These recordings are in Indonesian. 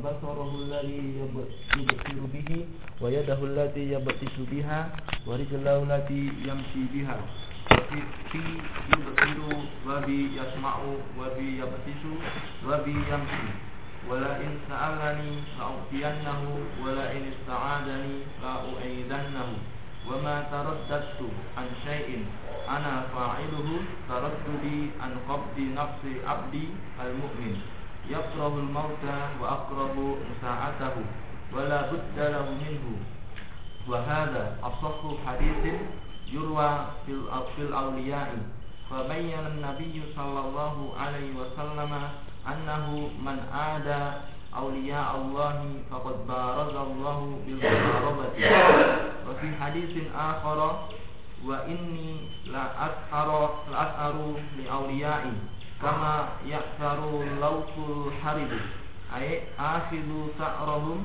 وبصره الذي يبصر به ويده التي يبطش بها ورجله التي يمشي بها وفي يبصر وبي يسمع وبي يبطش وبي يمشي ولئن سألني لأعطينه ولئن استعاذني لأعيذنه وما ترددت عن شيء أنا فاعله ترددي عن قبض نفس عبدي المؤمن yakrahul mauta wa akrabu musa'atahu wa la budda lahu minhu. Wa hadha asahhu haditsin yurwa fil fil awliya'i. Fa bayyana an-nabiy sallallahu alaihi wasallam annahu man ada awliya Allah faqad baraza Allah bil muharabati wa fi haditsin akhara wa inni la ashara la asharu li awliya'i. كما يأثر لوث الحرب. أي آخذ سأرهم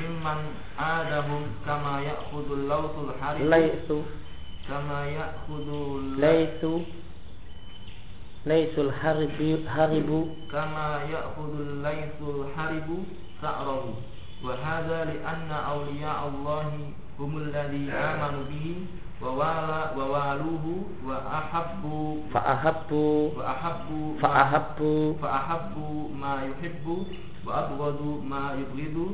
ممن عادهم كما يأخذ اللوث الحرب. ليس. كما يأخذ ليس. ليس الحرب حرب. كما يأخذ الليث الحرب سأره وهذا لأن أولياء الله humul ladzi amanu bihi wa wala wa waluhu wa ahabbu fa ahabbu. Wa ahabbu fa ahabbu. Fa ahabbu ma yuhibbu. Wa abghadu ma yubghidu.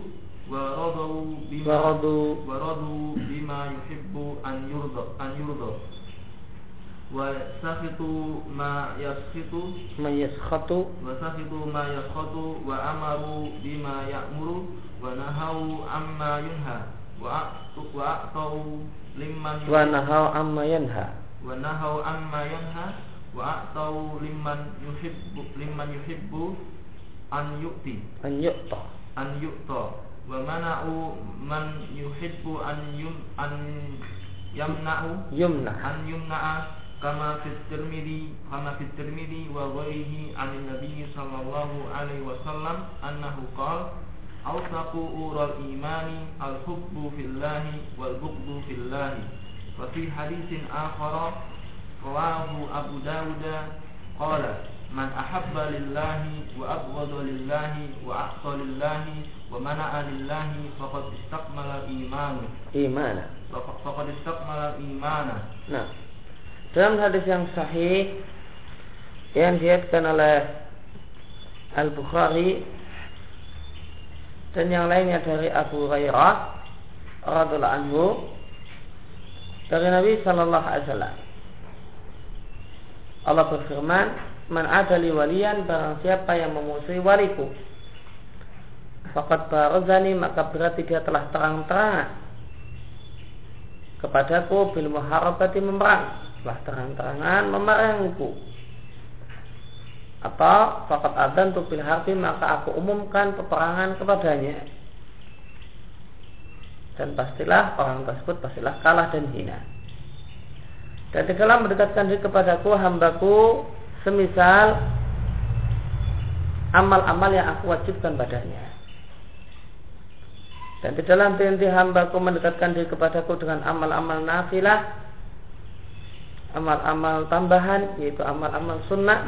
Wa radu bima wa radu. Wa radu bima yuhibbu an yurda an yurda. Wa sakhitu ma yaskhitu. Ma yaskhatu wa sakhitu ma yaskhatu wa amaru bima ya'muru. Wa nahau amma yunha wa wa tau liman wa nahau amma yanha. Wa nahau amma yanha. Wa tau liman yuhibbu liman yuhibbu an yukti an yukta an yukta wa mana'u man yuhibbu an yum an yamna'u. Yumna. An yumna'a kama fi tirmidhi kama fi tirmidhi wa ghairihi an nabi sallallahu alaihi wasallam annahu qala awsaqu أور الإيمان الحب في الله wal في الله. wa حديث آخر akhara أبو داود قال من أحب لله lillahi لله abghadha لله ومنع لله lillahi wa mana'a lillahi faqad istakmala imanu imana dalam hadis yang sahih yang diatkan oleh Al-Bukhari dan yang lainnya dari Abu Hurairah radhiallahu anhu dari Nabi Shallallahu Alaihi Wasallam. Allah berfirman, "Man adali walian barang siapa yang memusuhi waliku, fakat barazani maka berarti dia telah terang-terangan kepadaku bil muharabati memerang, telah terang-terangan memerangku." Atau fakat adan tu bil maka aku umumkan peperangan kepadanya. Dan pastilah orang tersebut pastilah kalah dan hina. Dan dalam mendekatkan diri kepadaku hambaku semisal amal-amal yang aku wajibkan padanya. Dan di dalam perintah hambaku mendekatkan diri kepadaku dengan amal-amal nafilah amal-amal tambahan yaitu amal-amal sunnah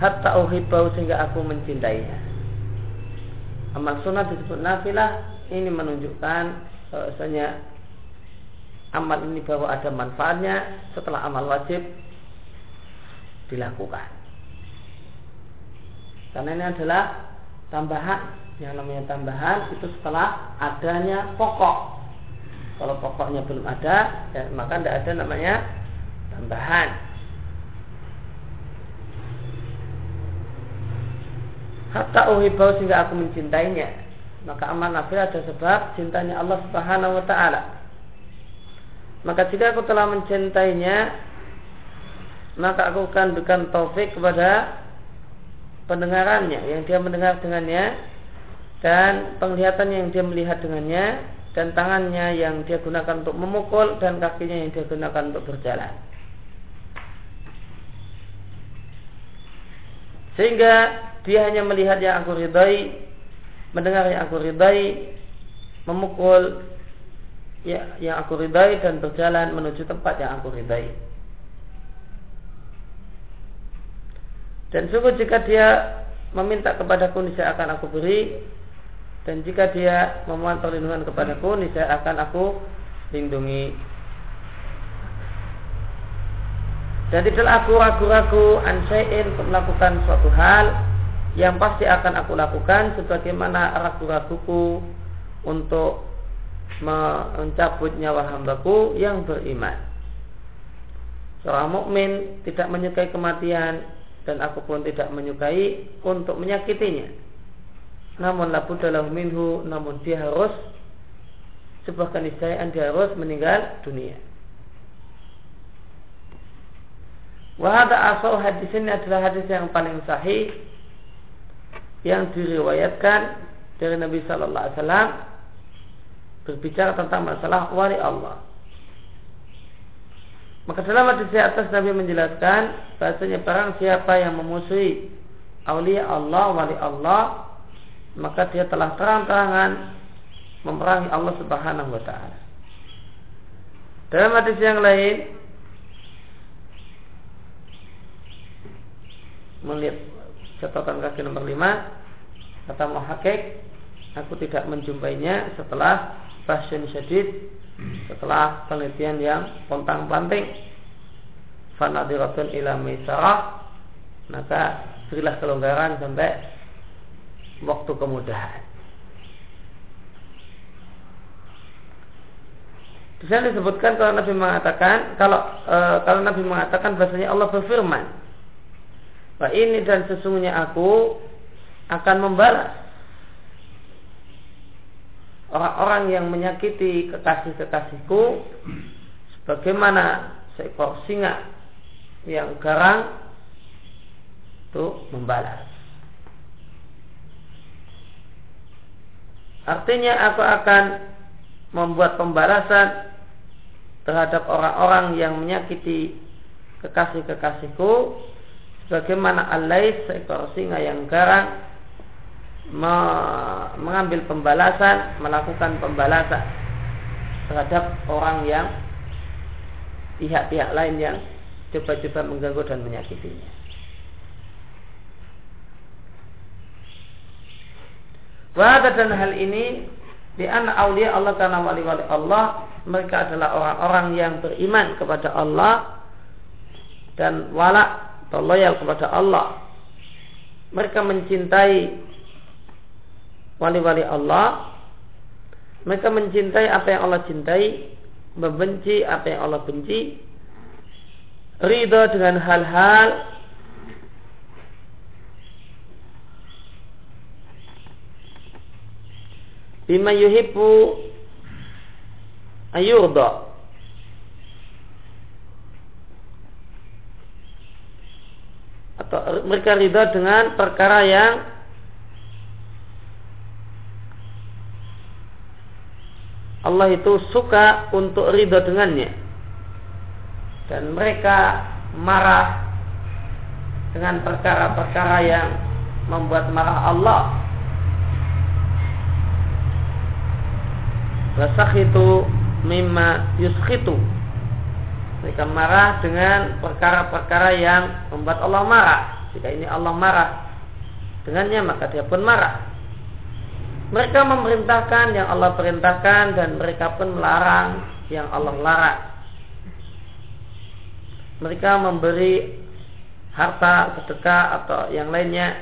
hatta uhibbahu sehingga aku mencintainya. Amal sunnah disebut nafilah ini menunjukkan bahwasanya amal ini bahwa ada manfaatnya setelah amal wajib dilakukan. Karena ini adalah tambahan yang namanya tambahan itu setelah adanya pokok. Kalau pokoknya belum ada, ya, maka tidak ada namanya tambahan. Hatta uhibau sehingga aku mencintainya. Maka amal nafil ada sebab cintanya Allah Subhanahu wa taala. Maka jika aku telah mencintainya maka aku akan berikan taufik kepada pendengarannya yang dia mendengar dengannya dan penglihatannya yang dia melihat dengannya dan tangannya yang dia gunakan untuk memukul dan kakinya yang dia gunakan untuk berjalan. Sehingga dia hanya melihat yang aku ridai, mendengar yang aku ridai, memukul ya, yang aku ridai dan berjalan menuju tempat yang aku ridai. Dan sungguh jika dia meminta kepadaku niscaya akan aku beri. Dan jika dia memohon perlindungan kepadaku niscaya akan aku lindungi. Dan tidaklah aku ragu-ragu ansain untuk melakukan suatu hal yang pasti akan aku lakukan sebagaimana ragu-raguku untuk mencabut nyawa hambaku yang beriman. Seorang mukmin tidak menyukai kematian dan aku pun tidak menyukai untuk menyakitinya. Namun labu dalam minhu, namun dia harus sebuah keniscayaan dia harus meninggal dunia. Wahada asal hadis ini adalah hadis yang paling sahih yang diriwayatkan dari Nabi Sallallahu Alaihi Wasallam berbicara tentang masalah wali Allah. Maka dalam hadis di atas Nabi menjelaskan bahasanya barang siapa yang memusuhi aulia Allah, wali Allah, maka dia telah terang-terangan memerangi Allah Subhanahu wa taala. Dalam hadis yang lain melihat catatan kaki nomor 5 kata muhakik aku tidak menjumpainya setelah pasien syadid setelah penelitian yang pontang panting fanadiratun ila maisarah maka berilah kelonggaran sampai waktu kemudahan. Di disebutkan kalau Nabi mengatakan kalau e, kalau Nabi mengatakan bahasanya Allah berfirman, Pak ini dan sesungguhnya aku akan membalas orang-orang yang menyakiti kekasih-kekasihku sebagaimana seekor singa yang garang itu membalas. Artinya aku akan membuat pembalasan terhadap orang-orang yang menyakiti kekasih-kekasihku sebagaimana alais seekor singa yang garang mengambil pembalasan, melakukan pembalasan terhadap orang yang pihak-pihak lain yang coba-coba mengganggu dan menyakitinya. Wahada dan hal ini di anak aulia Allah karena wali-wali Allah mereka adalah orang-orang yang beriman kepada Allah dan wala atau loyal kepada Allah. Mereka mencintai wali-wali Allah. Mereka mencintai apa yang Allah cintai membenci apa yang Allah benci. Ridho dengan hal-hal bima yuhibbu ayurda atau mereka ridho dengan perkara yang Allah itu suka untuk ridho dengannya. Dan mereka marah dengan perkara-perkara yang membuat marah Allah. Itu mimma yuskhitu mereka marah dengan perkara-perkara yang membuat Allah marah. Jika ini Allah marah dengannya maka dia pun marah. Mereka memerintahkan yang Allah perintahkan dan mereka pun melarang yang Allah larang. Mereka memberi harta, sedekah atau yang lainnya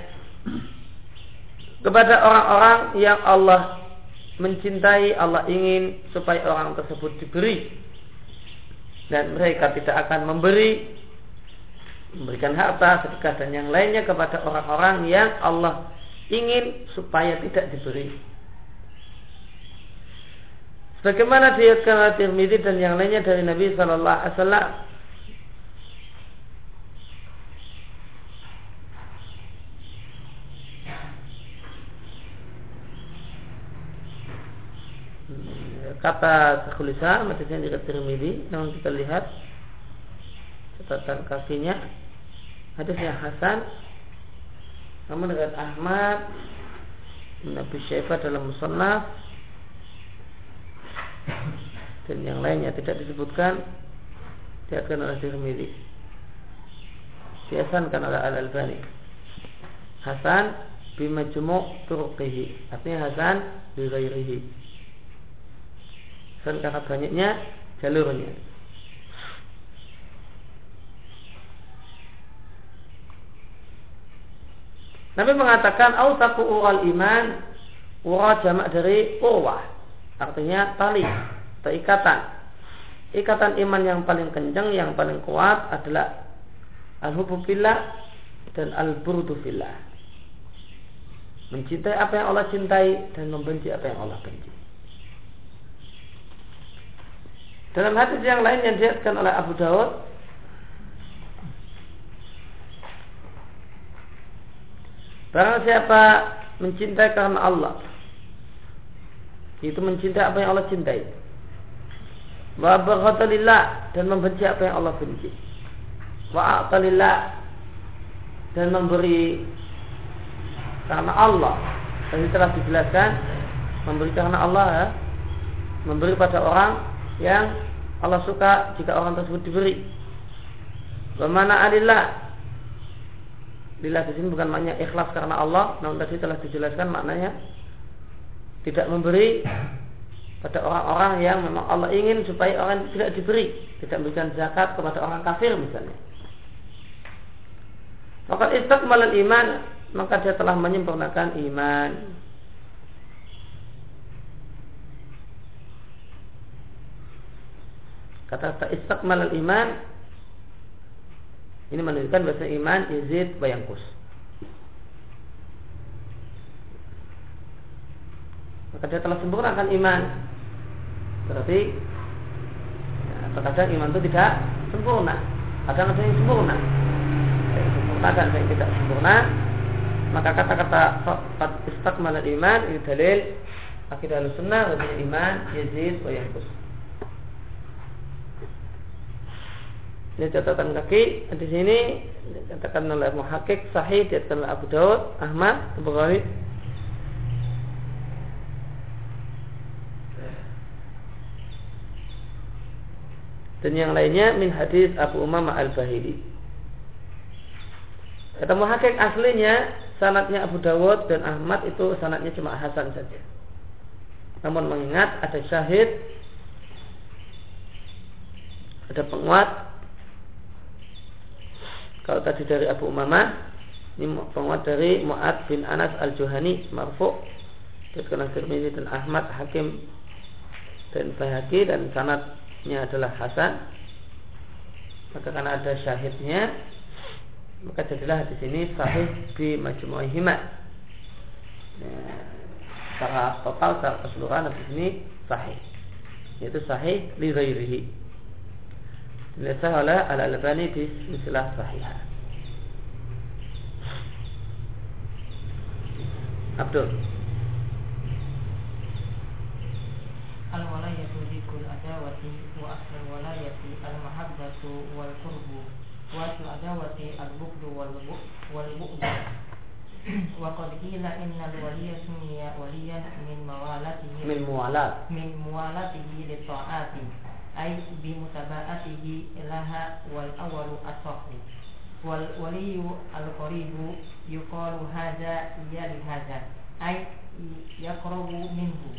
kepada orang-orang yang Allah mencintai, Allah ingin supaya orang tersebut diberi dan mereka tidak akan memberi memberikan harta, sedekah dan yang lainnya kepada orang-orang yang Allah ingin supaya tidak diberi. Bagaimana diriwayatkan oleh Tirmidzi dan yang lainnya dari Nabi Shallallahu Alaihi Wasallam kata Syekhul yang dekat Tirmidzi yang kita lihat catatan kakinya hadis yang Hasan namun dengan Ahmad Nabi Syaifah dalam Musannaf dan yang lainnya tidak disebutkan diakan oleh Tirmidzi. Diasankan oleh Al Albani Hasan bimajmu' turuqihi. Artinya Hasan bi Hasan karena banyaknya jalurnya. Nabi mengatakan autaku ural iman ura jamak dari urwah. Artinya tali atau ikatan ikatan iman yang paling kencang yang paling kuat adalah al-hubbu dan al-burdu mencintai apa yang Allah cintai dan membenci apa yang Allah benci dalam hadis yang lain yang dilihatkan oleh Abu Dawud Barang siapa mencintai karena Allah itu mencintai apa yang Allah cintai. Wa baghatalillah dan membenci apa yang Allah benci. Wa a'talillah dan memberi karena Allah. Tadi telah dijelaskan memberi karena Allah ya. Memberi pada orang yang Allah suka jika orang tersebut diberi. Bagaimana alillah Lillah di sini bukan maknanya ikhlas karena Allah, namun tadi telah dijelaskan maknanya tidak memberi pada orang-orang yang memang Allah ingin supaya orang tidak diberi, tidak memberikan zakat kepada orang kafir misalnya. Maka istakmal iman maka dia telah menyempurnakan iman. Kata-kata istakmal iman ini menunjukkan bahasa iman izid bayangkus. Maka dia telah sempurnakan iman. Berarti ya, terkadang iman itu tidak sempurna. Kadang ada yang sempurna. Yang sempurna dan yang tidak sempurna. Maka kata-kata istakmal iman ini dalil akidah sunnah bahwa iman yazid wa Ini catatan kaki di sini dikatakan oleh Muhakkik sahih dikatakan oleh Abu Daud, Ahmad, Bukhari. Dan yang lainnya min hadis Abu Umamah Al-Bahili. Kata Muhakkik aslinya sanatnya Abu Dawud dan Ahmad itu sanatnya cuma Hasan saja. Namun mengingat ada syahid, ada penguat kalau tadi dari Abu Umamah, ini penguat dari Mu'ad bin Anas al-Juhani marfu Dikatakan Tirmidzi dan Ahmad Hakim dan Bahaki dan sanatnya adalah Hasan. Maka karena ada syahidnya, maka jadilah di sini sahih di Majmu'ihima. Ya, secara total, secara keseluruhan di sini sahih. Yaitu sahih li ghairihi. لسهل الألباني في سلسلة صحيحة عبدul الولاية ذيك العداوة وأصل الولاية المحبة والقرب وأصل العداوة البغض والبؤد وقد قيل إن الولي سمي وليا من موالاته من موالاته للطاعات. Sumiya waliyan min mawalatihi min muwalat min muwalatihi li ta'ati ay bimutaba'atihi laha wal awalu asahhu wal waliyu al qaribu yuqalu hadza ya li hadza. Ay yaqrabu minhu.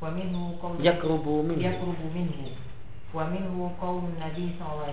Wa minhu qawl yaqrubu minhu. Yaqrubu minhu. Wa minhu qawl nabi sallallahu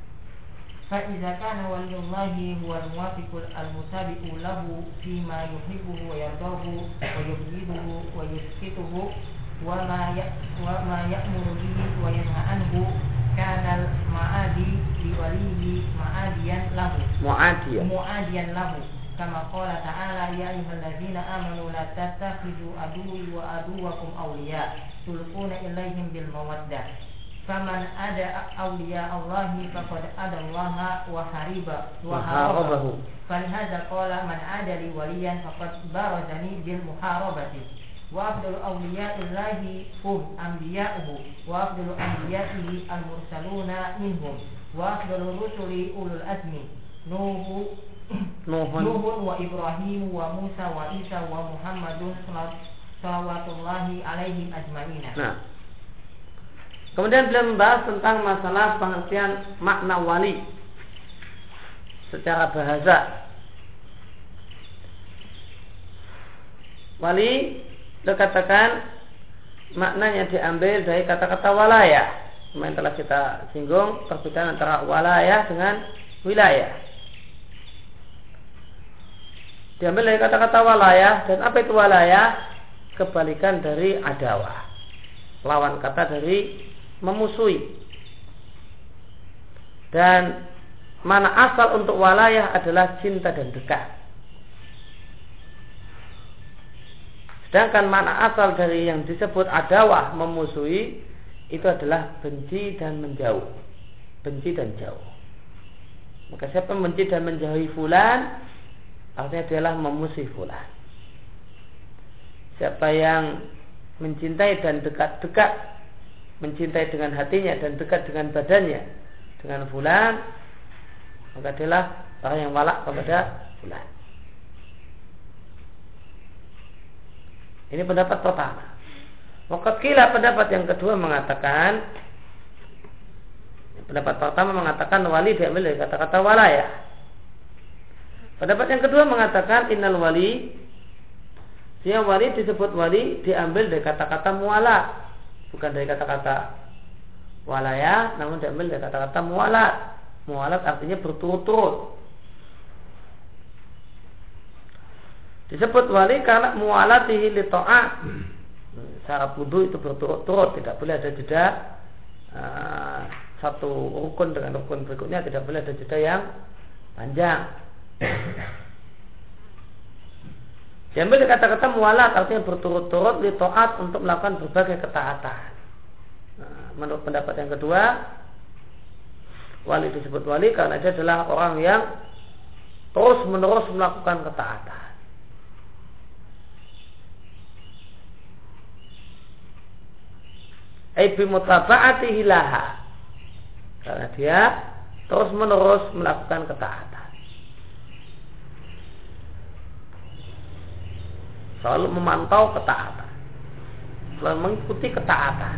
فإذا كان ولي الله هو الموافق المتابع له فيما يحبه ويرضاه ويبغضه ويسخطه وما وما يأمر به وينهى عنه كان المعادي لوليه معاديا له. معاديا. معاديا له. كما قال تعالى يا أيها الذين آمنوا لا تتخذوا عدوي وعدوكم أولياء. تلقون إليهم بالمودة. faman ada awliya Allahi faqad ada Allah wa hariba wa harabahu. Falihada qala man ada li waliyan faqad barazani bil muharabati. Wa abdul awliya illahi hum anbiya'uhu wa abdul anbiya'ihi al mursaluna minhum wa abdul rusuli ulul azmi nuhu Nuhun. Wa Ibrahim wa Musa wa Isa wa Muhammadun salawatullahi alaihim ajma'ina. Nah, Kemudian beliau membahas tentang masalah pengertian makna wali secara bahasa. Wali dikatakan maknanya diambil dari kata-kata walaya. Kemarin telah kita singgung perbedaan antara walaya dengan wilayah. Diambil dari kata-kata walaya dan apa itu walaya? Kebalikan dari adawah. Lawan kata dari memusuhi. Dan mana asal untuk walayah adalah cinta dan dekat. Sedangkan makna asal dari yang disebut adawah memusuhi itu adalah benci dan menjauh. Benci dan jauh. Maka siapa benci dan menjauhi fulan artinya adalah memusuhi fulan. Siapa yang mencintai dan dekat-dekat mencintai dengan hatinya dan dekat dengan badannya dengan fulan maka adalah orang yang walak kepada fulan. Ini pendapat pertama. Maka kila pendapat yang kedua mengatakan pendapat pertama mengatakan wali diambil dari kata-kata walaya. Pendapat yang kedua mengatakan innal wali dia wali disebut wali diambil dari kata-kata muala bukan dari kata-kata walaya namun diambil dari kata-kata mualat mualat artinya berturut-turut Disebut wali karena mualatihi li ta'at. Cara wudhu itu berturut-turut, tidak boleh ada jeda uh, satu rukun dengan rukun berikutnya tidak boleh ada jeda yang panjang. Diambil kata-kata mualat artinya berturut-turut li ta'at untuk melakukan berbagai ketaatan. Nah, menurut pendapat yang kedua, wali disebut wali karena dia adalah orang yang terus menerus melakukan ketaatan. ay bimutaba'atihi laha karena dia terus menerus melakukan ketaatan selalu memantau ketaatan selalu mengikuti ketaatan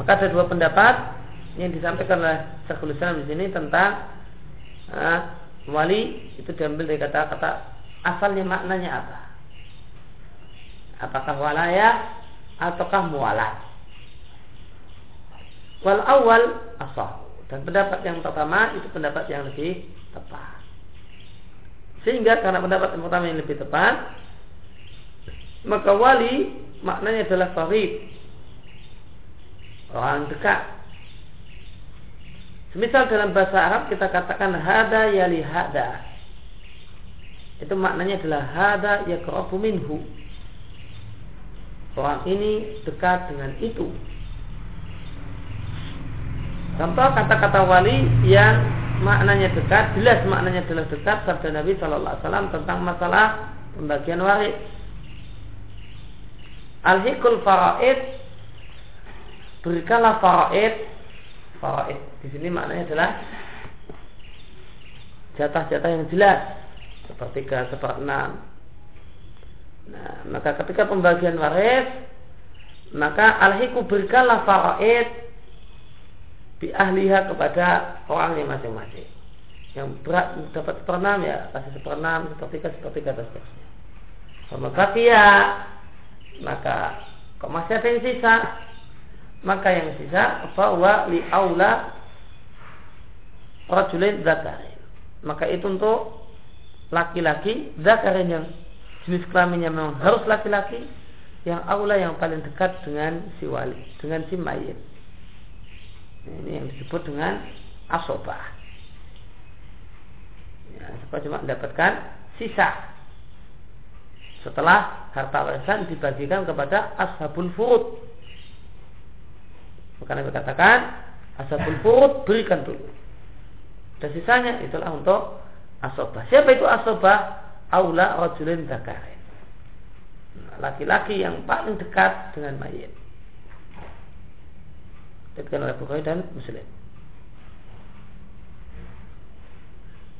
maka ada dua pendapat yang disampaikan oleh Syekhul Islam di sini tentang ah, wali itu diambil dari kata-kata asalnya maknanya apa? Apakah walaya ataukah mualat? Wal awal asal dan pendapat yang pertama itu pendapat yang lebih tepat. Sehingga karena pendapat yang pertama yang lebih tepat, maka wali maknanya adalah farid orang dekat Semisal dalam bahasa Arab kita katakan hada yali hada. Itu maknanya adalah hada yakrabu minhu. Orang ini dekat dengan itu. Contoh kata-kata wali yang maknanya dekat, jelas maknanya adalah dekat sabda Nabi Shallallahu Alaihi Wasallam tentang masalah pembagian waris. Al-hikul faraid berikanlah faraid faraid di sini maknanya adalah jatah-jatah yang jelas sepertiga seperenam. Nah, maka ketika pembagian waris maka alhiku berikanlah faraid bi ahliha kepada orangnya masing-masing. Yang berat dapat seperenam ya kasih seperenam, sepertiga, sepertiga dan seterusnya. Sama bakia maka kok masih ada yang sisa maka yang sisa bahwa li aula rajulin zakarin maka itu untuk laki-laki zakarin yang jenis kelaminnya memang harus laki-laki yang aula yang paling dekat dengan si wali, dengan si mayit. Ini yang disebut dengan asobah. Ya, supaya cuma mendapatkan sisa setelah harta warisan dibagikan kepada ashabul furud. Maka Nabi katakan ashabul furud berikan dulu. Dan sisanya itulah untuk asobah. Siapa itu asobah? Aula rajulin zakarin. Laki-laki yang paling dekat dengan mayit. Dikatakan oleh Bukhari dan Muslim.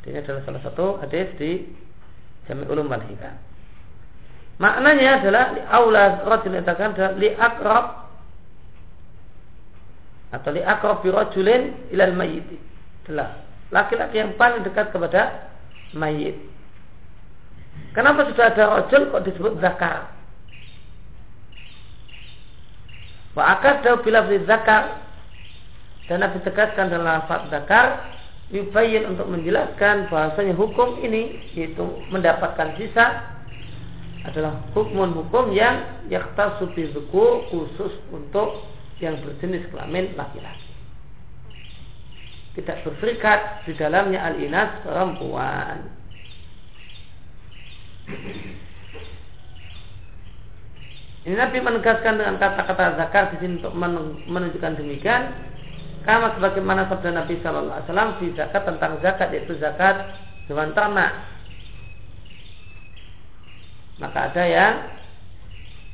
Ini adalah salah satu hadis di Jami Ulum wal Hikam. Maknanya adalah li aula rajul katakan li akrab atau li akrab bi rajulin ilal mayyit. Adalah laki-laki yang paling dekat kepada mayit. Kenapa sudah ada rajul kok disebut zakar? Wa akad bila zakar dan Nabi tegaskan dalam lafaz zakar yubayyin untuk menjelaskan bahasanya hukum ini yaitu mendapatkan sisa adalah hukum-hukum yang yaktasu bizukur khusus untuk yang berjenis kelamin laki-laki. Tidak berserikat di dalamnya al-inas perempuan. Ini Nabi menegaskan dengan kata-kata zakar di sini untuk menunjukkan demikian. Karena sebagaimana sabda Nabi Shallallahu Alaihi Wasallam di zakat tentang zakat yaitu zakat hewan ternak. Maka ada yang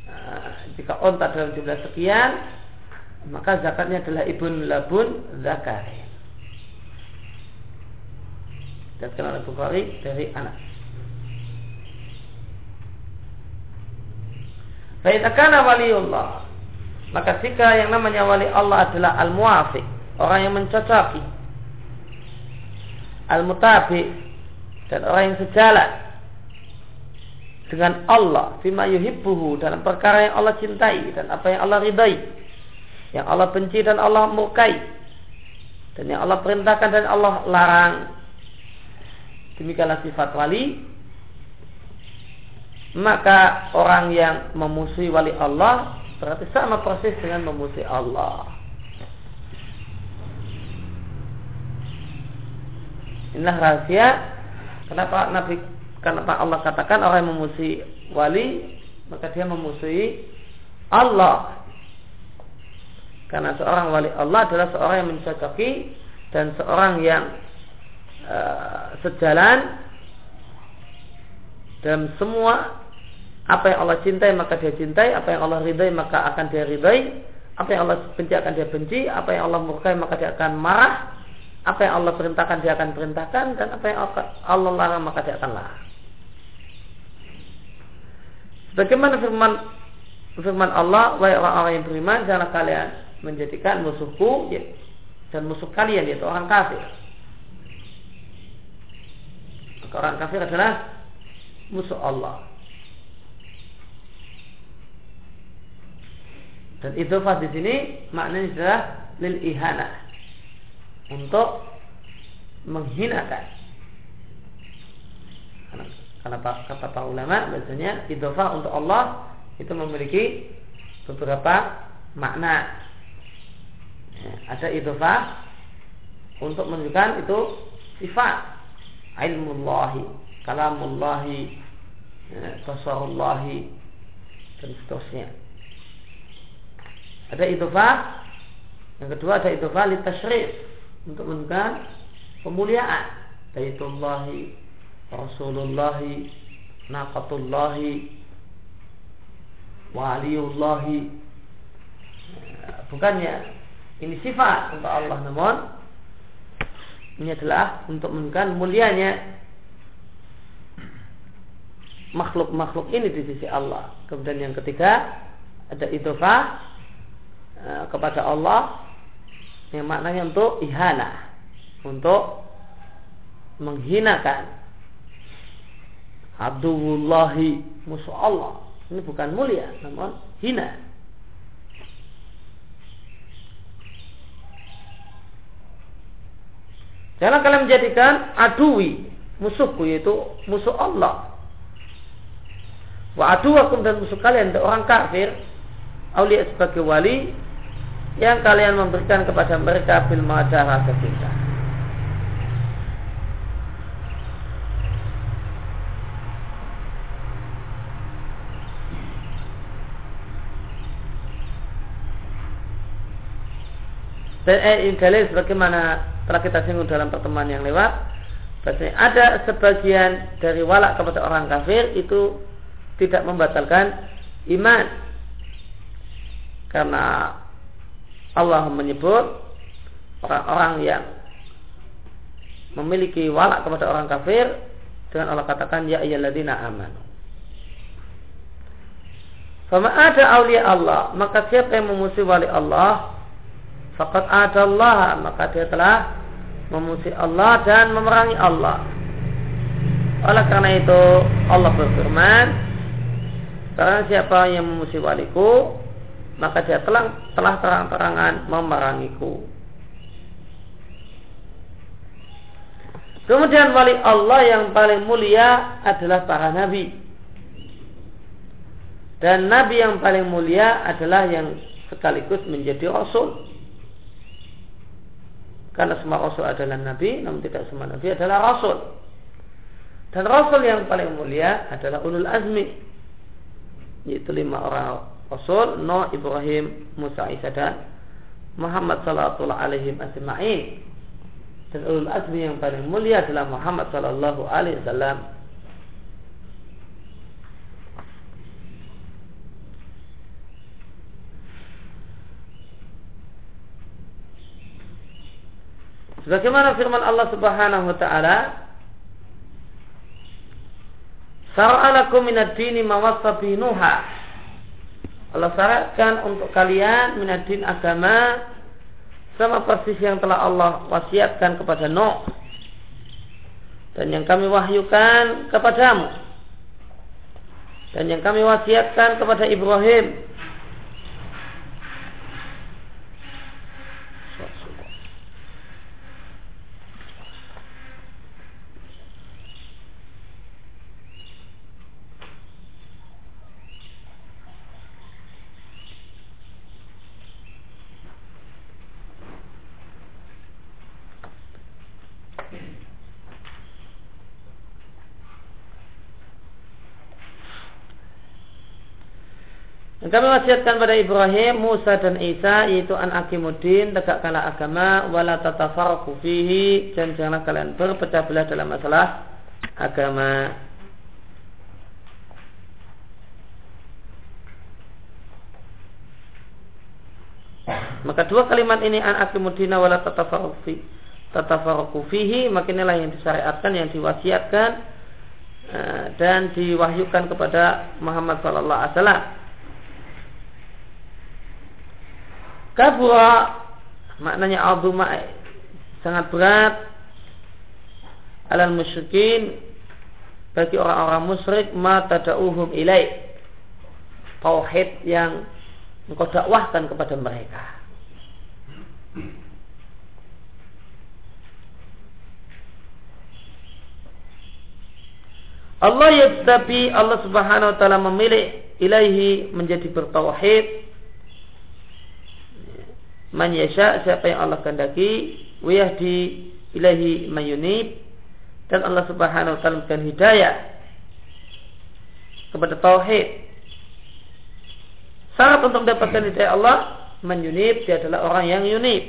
uh, jika onta dalam jumlah sekian maka zakatnya adalah ibun labun zakari dan oleh Bukhari dari anak Faitakana waliullah Maka jika yang namanya wali Allah adalah al-muafiq Orang yang mencocoki. Al-mutabi Dan orang yang sejalan dengan Allah fima yuhibbuhu dalam perkara yang Allah cintai dan apa yang Allah ridai yang Allah benci dan Allah murkai dan yang Allah perintahkan dan Allah larang. Demikianlah sifat wali. Maka orang yang memusuhi wali Allah berarti sama persis dengan memusuhi Allah inilah rahasia. Kenapa Nabi karena Allah katakan orang yang memusuhi wali maka dia memusuhi Allah. Karena seorang wali Allah adalah seorang yang mencocoki dan seorang yang uh, sejalan dalam semua apa yang Allah cintai maka dia cintai, apa yang Allah ridai maka akan dia ridai, apa yang Allah benci akan dia benci, apa yang Allah murkai maka dia akan marah, apa yang Allah perintahkan dia akan perintahkan dan apa yang Allah larang maka dia akan larang. Bagaimana firman firman Allah, wahai orang-orang yang beriman, kalian menjadikan musuhku dan musuh kalian yaitu orang kafir. Maka orang kafir adalah musuh Allah. Dan itu di sini maknanya adalah lil ihana untuk menghinakan karena kata para ulama biasanya idofah untuk Allah itu memiliki beberapa makna. Ya, ada idofah untuk menunjukkan itu sifat ilmullahi, kalamullahi, ya, basarullahi dan seterusnya. Ada idofah yang kedua ada idofah li tasyrif untuk menunjukkan pemuliaan baitullahi Rasulullah Naqatullahi Waliullahi Bukannya Ini sifat untuk Allah Namun Ini adalah untuk menunjukkan mulianya. Makhluk-makhluk ini di sisi Allah. Kemudian yang ketiga Ada idofah eh, Kepada Allah Yang maknanya untuk ihana Untuk menghinakan Abdullahi musuh Allah. Ini bukan mulia, namun hina. Jangan kalian menjadikan adui musuhku yaitu musuh Allah. Wa aduwakum dan musuh kalian orang kafir aulia sebagai wali yang kalian memberikan kepada mereka bil madah kecintaan. Dan eh, dalil sebagaimana telah kita singgung dalam pertemuan yang lewat, bahwasanya ada sebagian dari walak kepada orang kafir itu tidak membatalkan iman. Karena Allah menyebut orang-orang yang memiliki walak kepada orang kafir dengan Allah katakan ya ayyalladzina amanu. Fama ada aulia Allah, maka siapa yang memusuhi wali Allah, Fakat Allah maka dia telah memuji Allah dan memerangi Allah. Oleh karena itu Allah berfirman, Karena siapa yang memuji waliku, maka dia telah telah terang-terangan memerangiku. Kemudian wali Allah yang paling mulia adalah para nabi. Dan nabi yang paling mulia adalah yang sekaligus menjadi rasul. Karena semua rasul adalah nabi, namun tidak semua nabi adalah rasul. Dan rasul yang paling mulia adalah ulul azmi. Yaitu lima orang rasul, Nuh, Ibrahim, Musa, Isa dan Muhammad sallallahu alaihi wasallam. Dan ulul azmi yang paling mulia adalah Muhammad sallallahu alaihi wasallam. Sebagaimana firman Allah Subhanahu wa taala, Sara'alakum minad dini mawassa Nuha. Allah syaratkan untuk kalian minad din agama sama persis yang telah Allah wasiatkan kepada Nuh. Dan yang kami wahyukan kepadamu. Dan yang kami wasiatkan kepada Ibrahim Dan kami wasiatkan pada Ibrahim, Musa dan Isa yaitu an akimuddin tegakkanlah agama wala tatafarraqu fihi dan janganlah kalian berpecah belah dalam masalah agama. Maka dua kalimat ini an akimuddin wala tatafarraqu fihi makinlah yang disyariatkan yang diwasiatkan eh, dan diwahyukan kepada Muhammad sallallahu alaihi wasallam Kabura maknanya azuma sangat berat. Alal musyrikin bagi orang-orang musyrik ma tada'uhum ilai tauhid yang engkau dakwahkan kepada mereka. Allah yastabi Allah subhanahu wa ta'ala memilih ilahi menjadi bertauhid man yasha siapa yang Allah kehendaki di ilahi mayunib dan Allah Subhanahu wa taala memberikan hidayah kepada tauhid. Syarat untuk mendapatkan hidayah Allah menyunib dia adalah orang yang yunib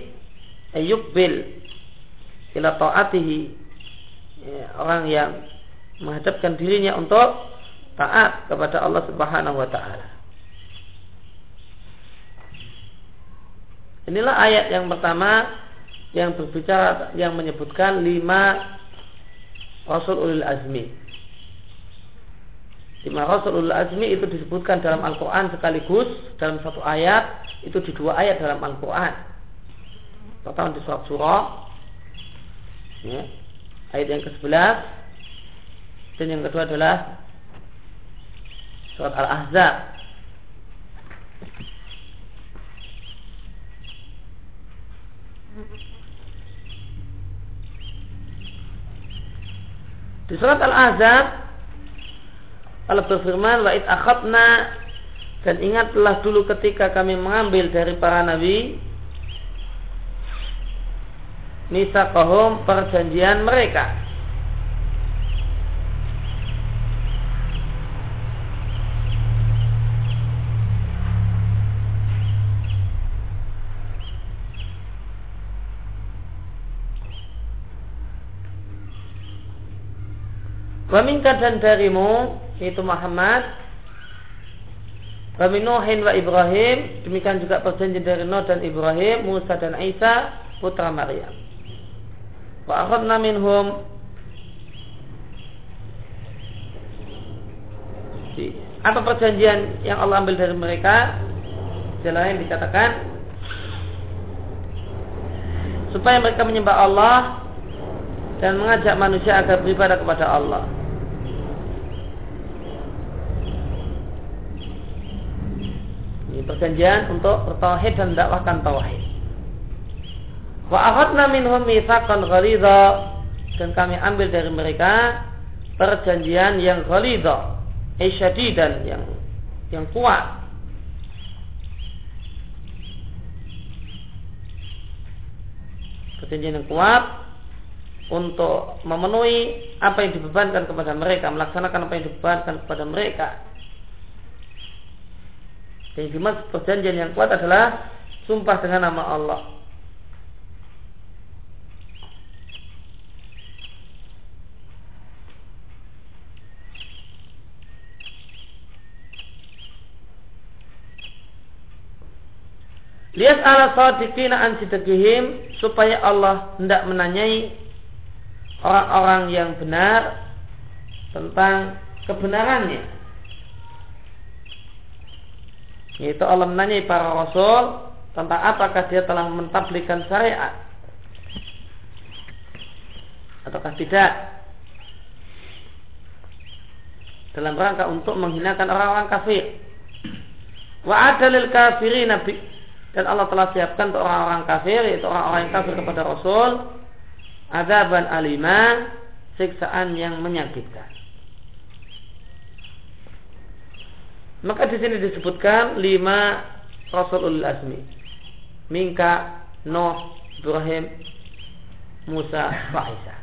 ayukbil ila taatihi ya, orang yang menghadapkan dirinya untuk taat kepada Allah Subhanahu wa taala. Inilah ayat yang pertama yang berbicara yang menyebutkan lima Rasul Ulul Azmi. Lima Rasul Ulul Azmi itu disebutkan dalam Al-Quran sekaligus dalam satu ayat itu di dua ayat dalam Al-Quran. Pertama di surat surah ya, ayat yang ke-11 dan yang kedua adalah surat Al-Ahzab Di surat Al-Ahzab Allah berfirman wa akhadna dan ingatlah dulu ketika kami mengambil dari para nabi misaqahum perjanjian mereka Waminka dan darimu Itu Muhammad Kami Nuhin wa Ibrahim Demikian juga perjanjian dari Nuh dan Ibrahim Musa dan Isa Putra Maryam. Wa akhadna minhum Apa perjanjian yang Allah ambil dari mereka? Jalan dikatakan Supaya mereka menyembah Allah Dan mengajak manusia agar beribadah kepada Allah Ini perjanjian untuk bertauhid dan dakwahkan tauhid. Wa akhadna minhum mitsaqan ghalidha dan kami ambil dari mereka perjanjian yang ghalidha, dan yang yang kuat. Perjanjian yang kuat untuk memenuhi apa yang dibebankan kepada mereka, melaksanakan apa yang dibebankan kepada mereka yang dimaksud perjanjian yang kuat adalah sumpah dengan nama Allah. Lihat ala sadiqina an sidqihim supaya Allah hendak menanyai orang-orang yang benar tentang kebenarannya. Yaitu Allah menanyai para rasul tentang apakah dia telah mentablikan syariat ataukah tidak dalam rangka untuk menghinakan orang-orang kafir. Wa adalil kafirin nabi dan Allah telah siapkan untuk orang-orang kafir yaitu orang-orang yang kafir kepada Rasul adaban alima siksaan yang menyakitkan. Maka di sini disebutkan lima Rasulul Azmi. Mingka, Nuh, Ibrahim, Musa, wa Isa.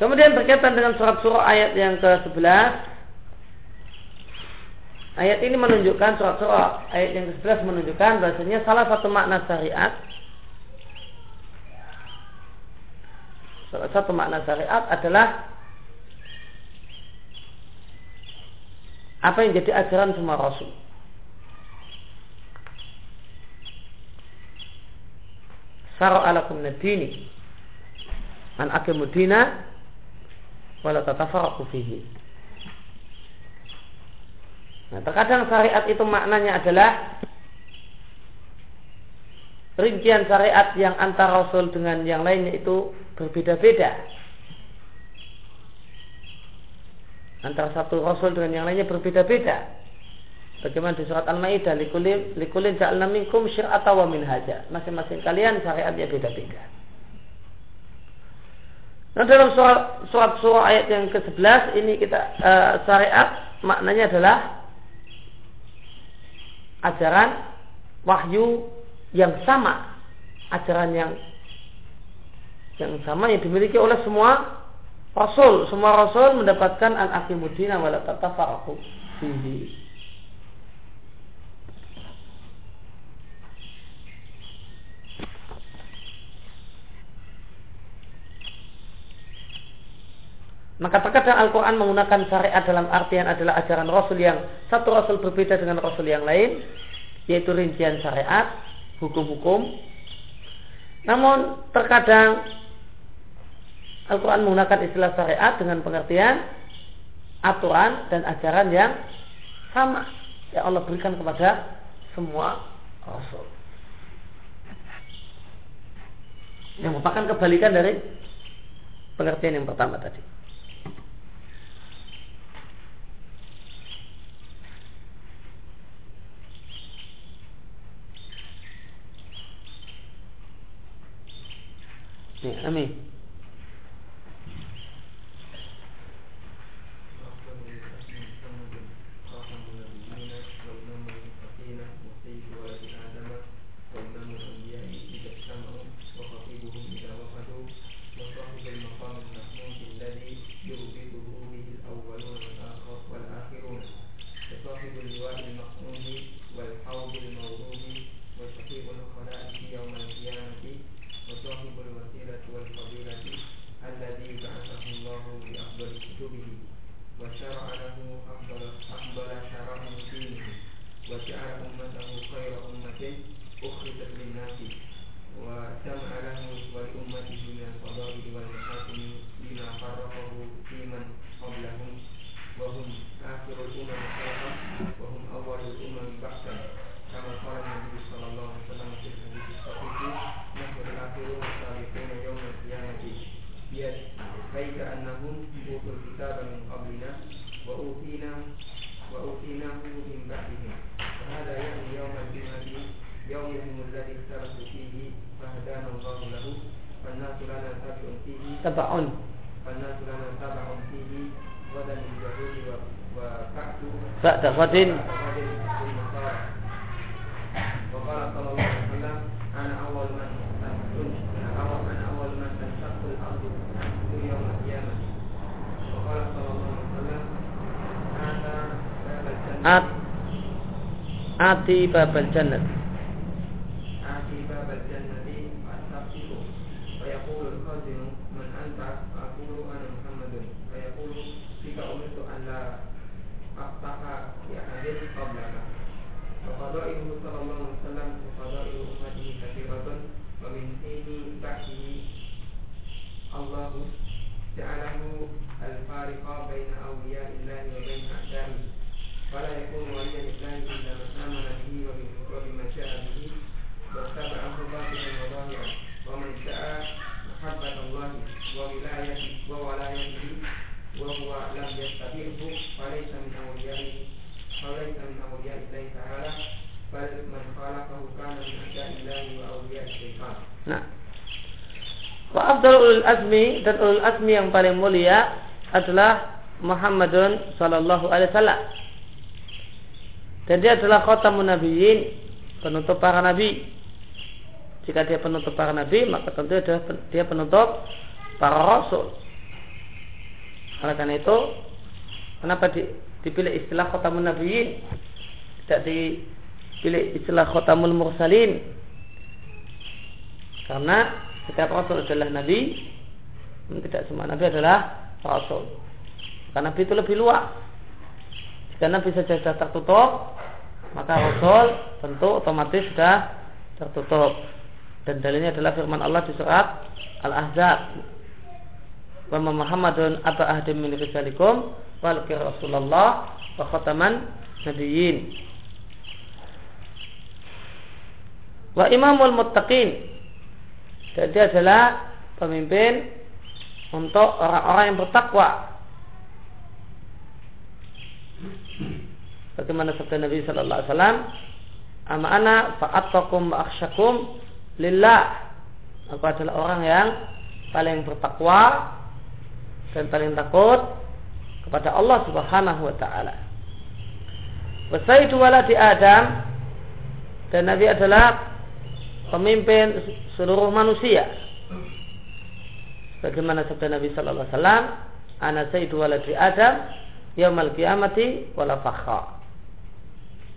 Kemudian berkaitan dengan surat surah ayat yang ke-11 Ayat ini menunjukkan surat surah ayat yang ke-11 menunjukkan bahasanya salah satu makna syariat Salah satu makna syariat adalah apa yang jadi ajaran semua rasul. Sara alakum nadini an akimu dina wala tatafarraqu fihi. Nah, terkadang syariat itu maknanya adalah rincian syariat yang antara rasul dengan yang lainnya itu berbeda-beda. Antara satu rasul dengan yang lainnya berbeda-beda. Bagaimana di surat Al-Maidah likulin likulin ja'alna minkum syir'ata wa minhaja. Masing-masing kalian syariatnya beda-beda. Nah dalam surat, surat surah ayat yang ke-11 ini kita uh, syariat maknanya adalah ajaran wahyu yang sama, ajaran yang yang sama yang dimiliki oleh semua rasul. Semua rasul mendapatkan an-aqimudina wa la tatafarraqu fihi. Maka terkadang Al-Quran menggunakan syariat dalam artian adalah ajaran Rasul yang satu Rasul berbeda dengan Rasul yang lain, yaitu rincian syariat, hukum-hukum. Namun terkadang Al-Quran menggunakan istilah syariat dengan pengertian aturan dan ajaran yang sama yang Allah berikan kepada semua rasul. Yang merupakan kebalikan dari pengertian yang pertama tadi. Nih, amin. tabaun. Ba'da ghadin. Ati babal jannah الله جعله الفارق بين أولياء الله وبين أعدائه فلا يكون وليا لله إلا من آمن به وبما جاء به واتبعه باطلا وظاهرا ومن شاء محبة الله وولايته وولايته وهو لم يتبعه فليس من أوليائه فليس من أولياء الله تعالى بل من خالقه كان من أعداء الله وأولياء الشيطان. نعم. Jannat ulul azmi dan ulul azmi yang paling mulia adalah Muhammadun sallallahu alaihi wasallam. Dan dia adalah khatamun nabiyyin, penutup para nabi. Jika dia penutup para nabi, maka tentu dia penutup para rasul. Oleh karena itu, kenapa dipilih istilah khatamun nabiyyin? Tidak dipilih istilah khatamul mursalin. Karena setiap rasul adalah nabi, tidak semua nabi adalah rasul. Karena nabi itu lebih luas. Jika nabi saja sudah tertutup, maka rasul tentu otomatis sudah tertutup. Dan dalilnya adalah firman Allah di surat Al-Ahzab. Wa Muhammadun aba ahdim min rijalikum wal Rasulullah wa khataman nabiyyin. Wa imamul muttaqin dan dia adalah pemimpin untuk orang-orang yang bertakwa. Bagaimana sabda Nabi Sallallahu Alaihi Wasallam, "Ama ana fa'atakum akhsyakum lillah." Aku adalah orang yang paling bertakwa dan paling takut kepada Allah Subhanahu wa taala. Wasaidu waladi Adam dan Nabi adalah pemimpin seluruh manusia. Bagaimana sabda Nabi sallallahu alaihi wasallam, "Ana sayyidu waladi Adam yaumal qiyamati wala fakhra."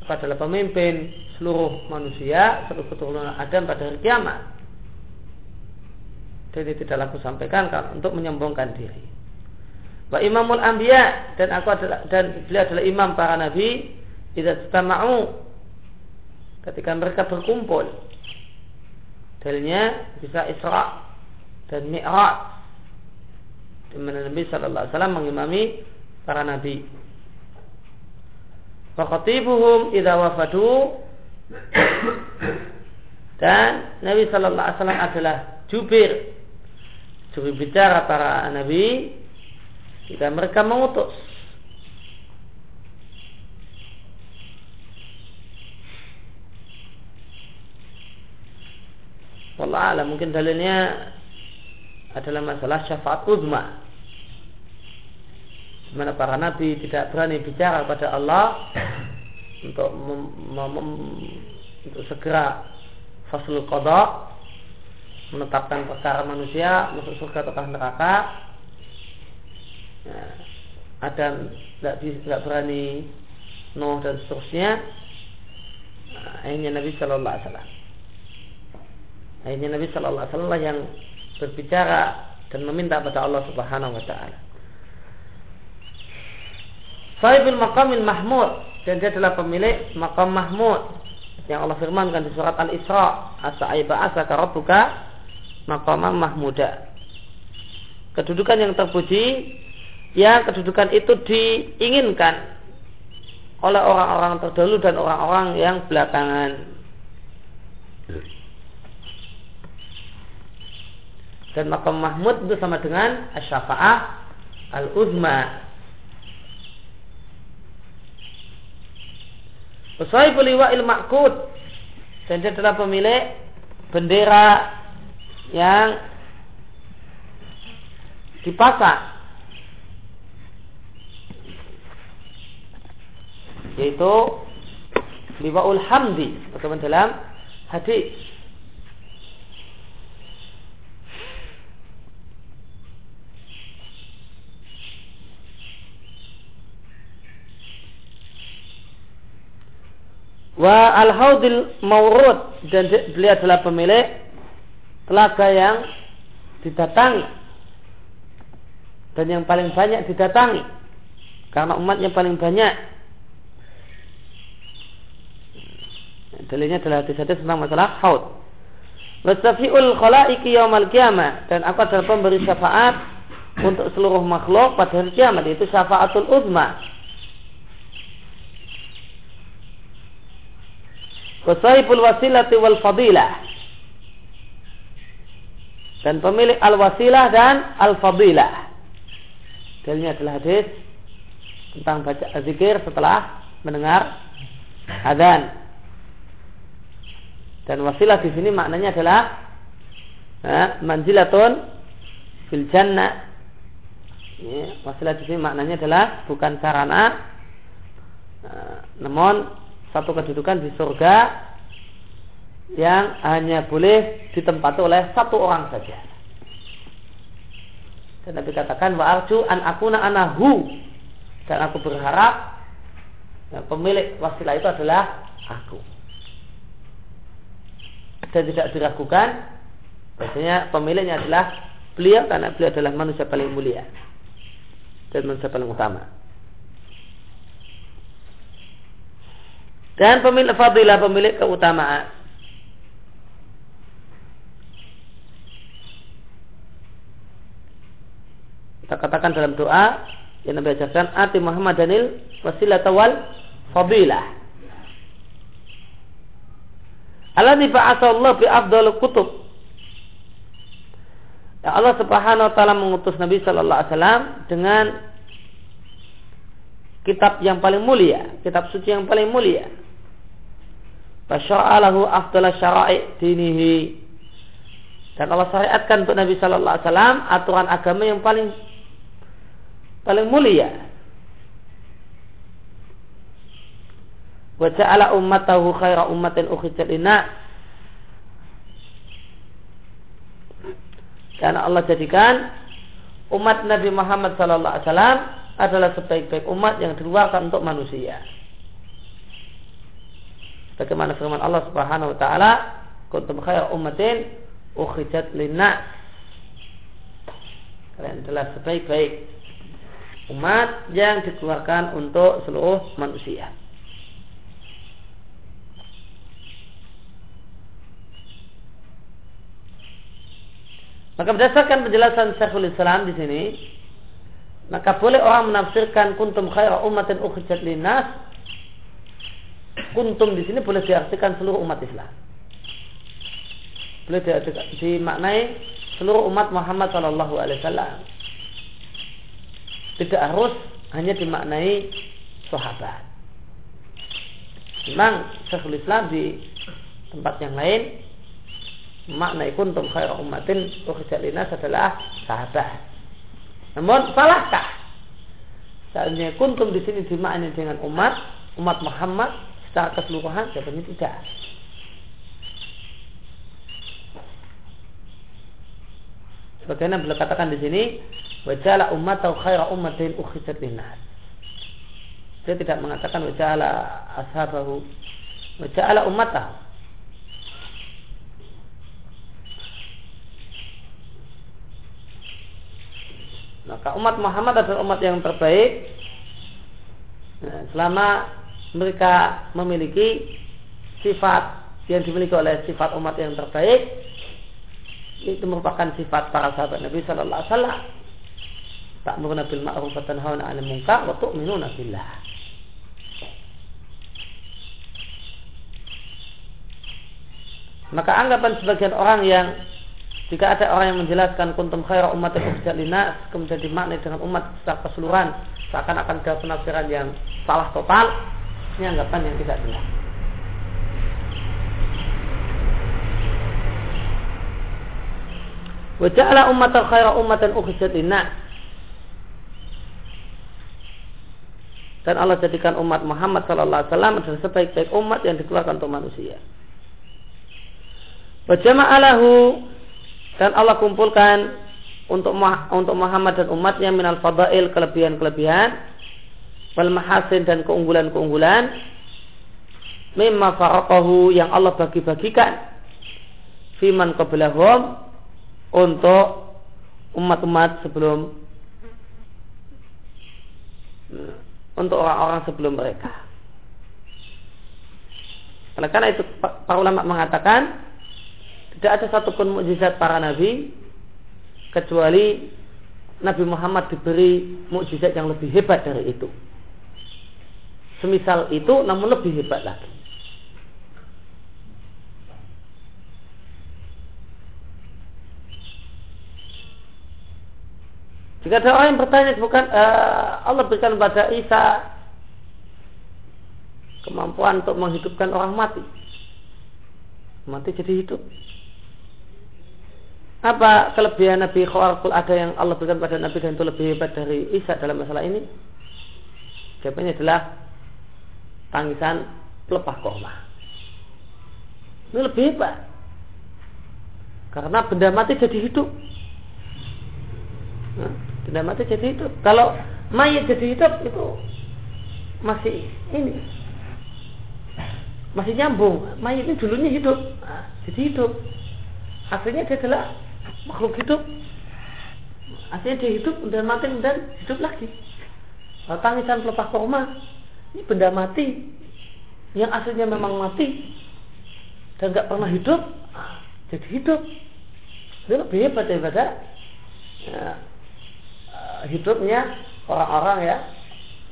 adalah pemimpin seluruh manusia, seluruh keturunan Adam pada hari kiamat. Jadi tidak aku sampaikan untuk menyombongkan diri. Wa imamul anbiya dan aku adalah dan beliau adalah imam para nabi tidak mau ketika mereka berkumpul Dalilnya bisa Isra dan Mi'raj. Di mana Nabi Shallallahu Alaihi Wasallam mengimami para nabi. Fakatibuhum idza wafadu dan Nabi Shallallahu Alaihi Wasallam adalah jubir juri bicara para nabi jika mereka mengutus Allah alam. Mungkin dalilnya adalah masalah syafaat uzma. Mana para nabi tidak berani bicara kepada Allah untuk untuk segera fasul kodok menetapkan perkara manusia masuk surga atau neraka. Ya, Adam tidak tidak berani Nuh dan seterusnya. Nah, akhirnya Nabi Shallallahu Alaihi Wasallam akhirnya Nabi Shallallahu Alaihi Wasallam yang berbicara dan meminta kepada Allah Subhanahu Wa Taala. Sahibul Maqamil Mahmud. Dan dia adalah pemilik Maqam Mahmud. Yang Allah firmankan di surat Al-Isra. Asa asaka rabbuka maqamam mahmuda. Kedudukan yang terpuji ya kedudukan itu diinginkan oleh orang-orang terdahulu dan orang-orang yang belakangan dan makam mahmud itu sama dengan asyafa'ah al-uzma. Usahibul liwa'il ma'kud dan dia adalah pemilik bendera yang dipasang. Yaitu liwaul hamdi. Bagaimana dalam hadis Wa al-haudil maurud dan beliau adalah pemilik telaga yang didatangi. Dan yang paling banyak didatangi. Karena umatnya paling banyak. Dalilnya adalah hadis-hadis tentang masalah haud. Wasafiul khalaiki yaumal qiyamah. Dan aku adalah pemberi syafaat untuk seluruh makhluk pada hari kiamat itu syafaatul uzma Wasahibul wasilati wal fadilah. Dan pemilik al-wasilah dan al-fadilah. Dalilnya adalah hadis tentang baca zikir setelah mendengar adzan. Dan wasilah di sini maknanya adalah eh, manzilatun fil jannah. Ya, wasilah di sini maknanya adalah bukan sarana, namun satu kedudukan di surga yang hanya boleh ditempati oleh satu orang saja. Dan Nabi katakan wa arju an akuna anahu dan aku berharap ya, pemilik wasilah itu adalah aku. Dan tidak diragukan bahasanya pemiliknya adalah beliau karena beliau adalah manusia paling mulia dan manusia paling utama. Dan pemilik fadilah pemilik keutamaan. Kita katakan dalam doa yang Nabi ajarkan ati Muhammad Danil wasilah tawal fadilah. Alladzi ba'atha bi afdal kutub. Ya Allah Subhanahu wa taala mengutus Nabi sallallahu alaihi wasallam dengan kitab yang paling mulia, kitab suci yang paling mulia. Fasyara'alahu afdala syara'i dinihi. Dan Allah syariatkan untuk Nabi Sallallahu Alaihi Wasallam aturan agama yang paling paling mulia. Wa ja'ala ummatahu khaira ummatin ukhrijat linnas. Karena Allah jadikan umat Nabi Muhammad Sallallahu Alaihi Wasallam adalah sebaik-baik umat yang dikeluarkan untuk manusia. Bagaimana firman Allah Subhanahu wa taala, "Kuntum khair ummatin ukhrijat linnas." Kalian adalah sebaik-baik umat yang dikeluarkan untuk seluruh manusia. Maka berdasarkan penjelasan Syekhul Islam di sini, maka boleh orang menafsirkan kuntum khaira ummatin ukhrijat linnas kuntum di sini boleh diartikan seluruh umat Islam. Boleh diartikan, dimaknai seluruh umat Muhammad Shallallahu Alaihi Wasallam. Tidak harus hanya dimaknai sahabat. Memang Syekhul Islam di tempat yang lain makna kuntum khairu ummatin ukhrijat adalah sahabat. Namun salahkah? Seandainya kuntum di sini dimaknai dengan umat, umat Muhammad secara keseluruhan, jawabannya tidak. Sebagaimana beliau katakan di sini, wajala umat atau khaira ummatin ukhrijat linas. Dia tidak mengatakan wajala ashabahu, wajala ummatahu. Maka umat Muhammad adalah umat yang terbaik nah, selama mereka memiliki sifat yang dimiliki oleh sifat umat yang terbaik. Itu merupakan sifat para sahabat Nabi Sallallahu Alaihi Wasallam. Tak bil ma'ruf wa tanhauna 'anil wa. Maka anggapan sebagian orang yang jika ada orang yang menjelaskan kuntum khaira umat linas kemudian dimaknai dengan umat secara keseluruhan seakan-akan ada penafsiran yang salah total, ini anggapan yang tidak benar. Wajahlah umat khaira umatan ukhrijat linas. Dan Allah jadikan umat Muhammad sallallahu alaihi wasallam adalah sebaik-baik umat yang dikeluarkan untuk manusia. Wajama'alahu dan Allah kumpulkan untuk untuk Muhammad dan umatnya minal fadail kelebihan-kelebihan wal mahasin dan keunggulan-keunggulan mimma faraqahu yang Allah bagi-bagikan fiman qablahum untuk umat-umat sebelum untuk orang-orang sebelum mereka. Oleh karena itu para ulama mengatakan tidak ada satupun mukjizat para nabi kecuali Nabi Muhammad diberi mukjizat yang lebih hebat dari itu. Semisal itu namun lebih hebat lagi. Jika ada orang yang bertanya bukan uh, Allah berikan pada Isa kemampuan untuk menghidupkan orang mati. Mati jadi hidup. Apa kelebihan Nabi Khawarqul ada yang Allah berikan pada Nabi dan itu lebih hebat dari Isa dalam masalah ini? Jawabannya adalah tangisan pelepah koma. Ini lebih hebat. Karena benda mati jadi hidup. Benda mati jadi hidup. Kalau mayat jadi hidup itu masih ini masih nyambung. Mayat ini dulunya hidup, jadi hidup. Akhirnya dia adalah makhluk hidup artinya dia hidup dan mati dan hidup lagi tangisan pelepah koma ini benda mati. Yang aslinya memang mati. Dan nggak pernah hidup. Jadi hidup. Itu lebih hebat daripada ya, eh, hidupnya orang-orang ya.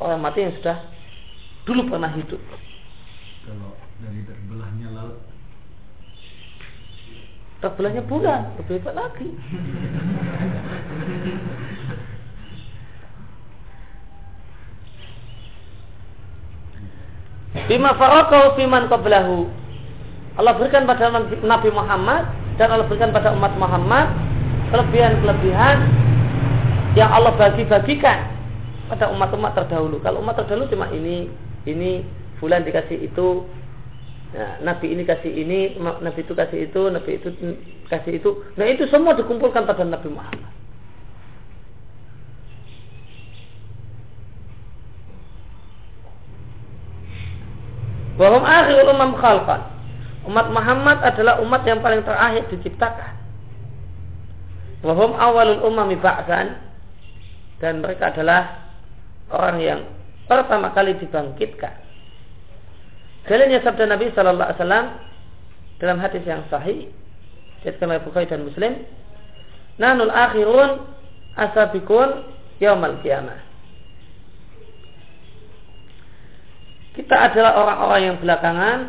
Orang mati yang sudah dulu pernah hidup. Kalau dari terbelahnya laut. Terbelahnya bulan lebih hebat lagi Bima farakau fiman qablahu Allah berikan pada Nabi Muhammad dan Allah berikan pada umat Muhammad kelebihan-kelebihan yang Allah bagi-bagikan pada umat-umat terdahulu. Kalau umat terdahulu cuma ini, ini bulan dikasih itu, Nah, Nabi ini kasih ini, Nabi itu kasih itu, Nabi itu kasih itu. Nah itu semua dikumpulkan pada Nabi Muhammad. Wahum akhir umam khalqan. Umat Muhammad adalah umat yang paling terakhir diciptakan. Wahum awalul umami ba'san. Dan mereka adalah orang yang pertama kali dibangkitkan Jalannya sabda Nabi Shallallahu Alaihi Wasallam dalam hadis yang sahih, dikatakan oleh Bukhari dan Muslim, Nanul akhirun asabikun yaumal kiamah. Kita adalah orang-orang yang belakangan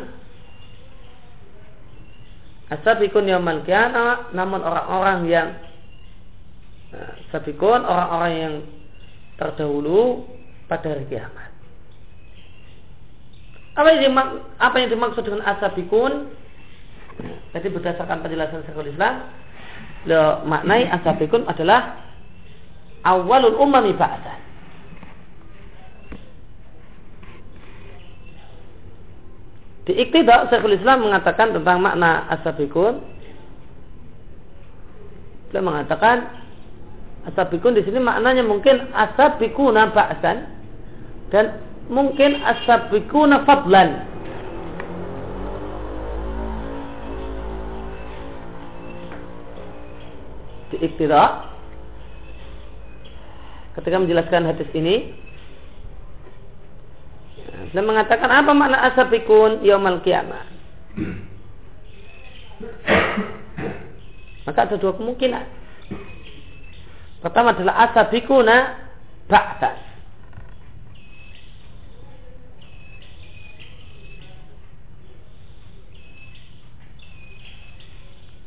asabikun yaumal kiamah, namun orang-orang yang nah, sabikun orang-orang yang terdahulu pada hari kiamat. Apa yang, dimak apa yang dimaksud dengan asabikun? Jadi berdasarkan penjelasan Syekhul Islam, beliau maknai asabikun adalah awalul umami ba'dan. Di iktidak Syekhul Islam mengatakan tentang makna asabikun. Beliau mengatakan asabikun di sini maknanya mungkin asabikuna ba'dan dan mungkin asabikuna fadlan di iktira ketika menjelaskan hadis ini dan mengatakan apa makna asabikun yaumal kiamat maka ada dua kemungkinan. Pertama adalah asabikuna ba'da.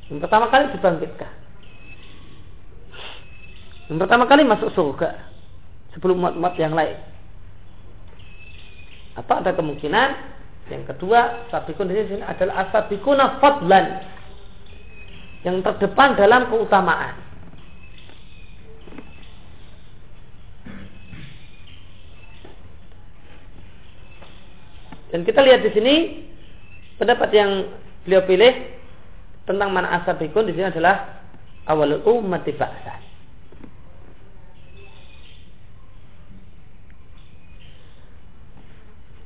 Yang pertama kali dibangkitkan. Yang pertama kali masuk surga sebelum umat-umat yang lain. Atau ada kemungkinan yang kedua sabikun di sini adalah asabikuna fadlan yang terdepan dalam keutamaan. Dan kita lihat di sini pendapat yang beliau pilih tentang mana asabikun di sini adalah awal umat ba'san.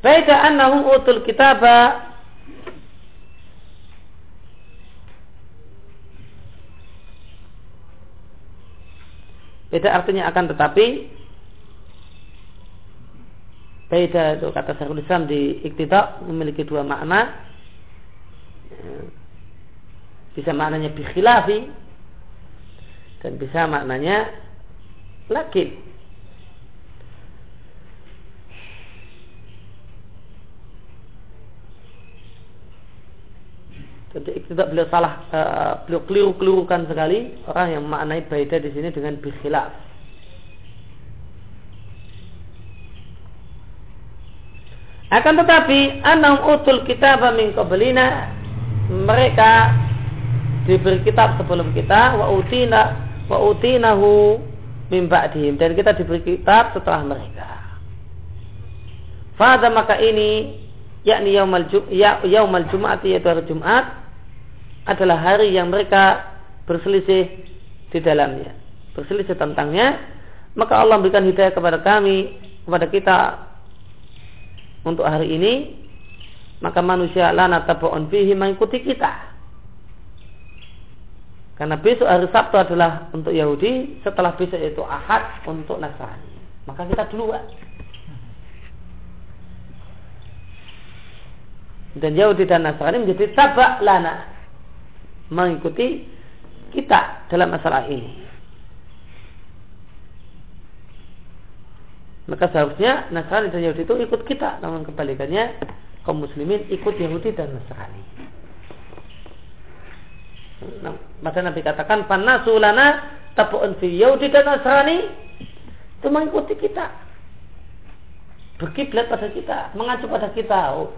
Baida annahum utul kitaba. Beda artinya akan tetapi Beda itu kata Syekhul Islam di Iqtida memiliki dua makna. Bisa maknanya bikhilafi Dan bisa maknanya lakin Jadi tidak beliau salah, uh, beliau keliru-kelirukan sekali orang yang maknai baida di sini dengan bikhilaf. Akan tetapi anam utul kitab min qablina mereka diberi kitab sebelum kita wa utina wa utinahu ba'dihim dan kita diberi kitab setelah mereka. Fada maka ini yakni yaumal ya, yaumal jumat yaitu hari Jumat adalah hari yang mereka berselisih di dalamnya, berselisih tentangnya, maka Allah berikan hidayah kepada kami, kepada kita untuk hari ini, maka manusia lana tabu'un fihi mengikuti kita. Karena besok hari Sabtu adalah untuk Yahudi, setelah besok itu Ahad untuk Nasrani. Maka kita duluan. Dan Yahudi dan Nasrani menjadi tabak lana mengikuti kita dalam masalah ini. Maka seharusnya Nasrani dan Yahudi itu ikut kita, namun kebalikannya kaum muslimin ikut Yahudi dan Nasrani. Nah, maka Nabi katakan panasulana tapu'un fi Yahudi dan Nasrani itu mengikuti kita. Berkiblat pada kita, mengacu pada kita. Oh,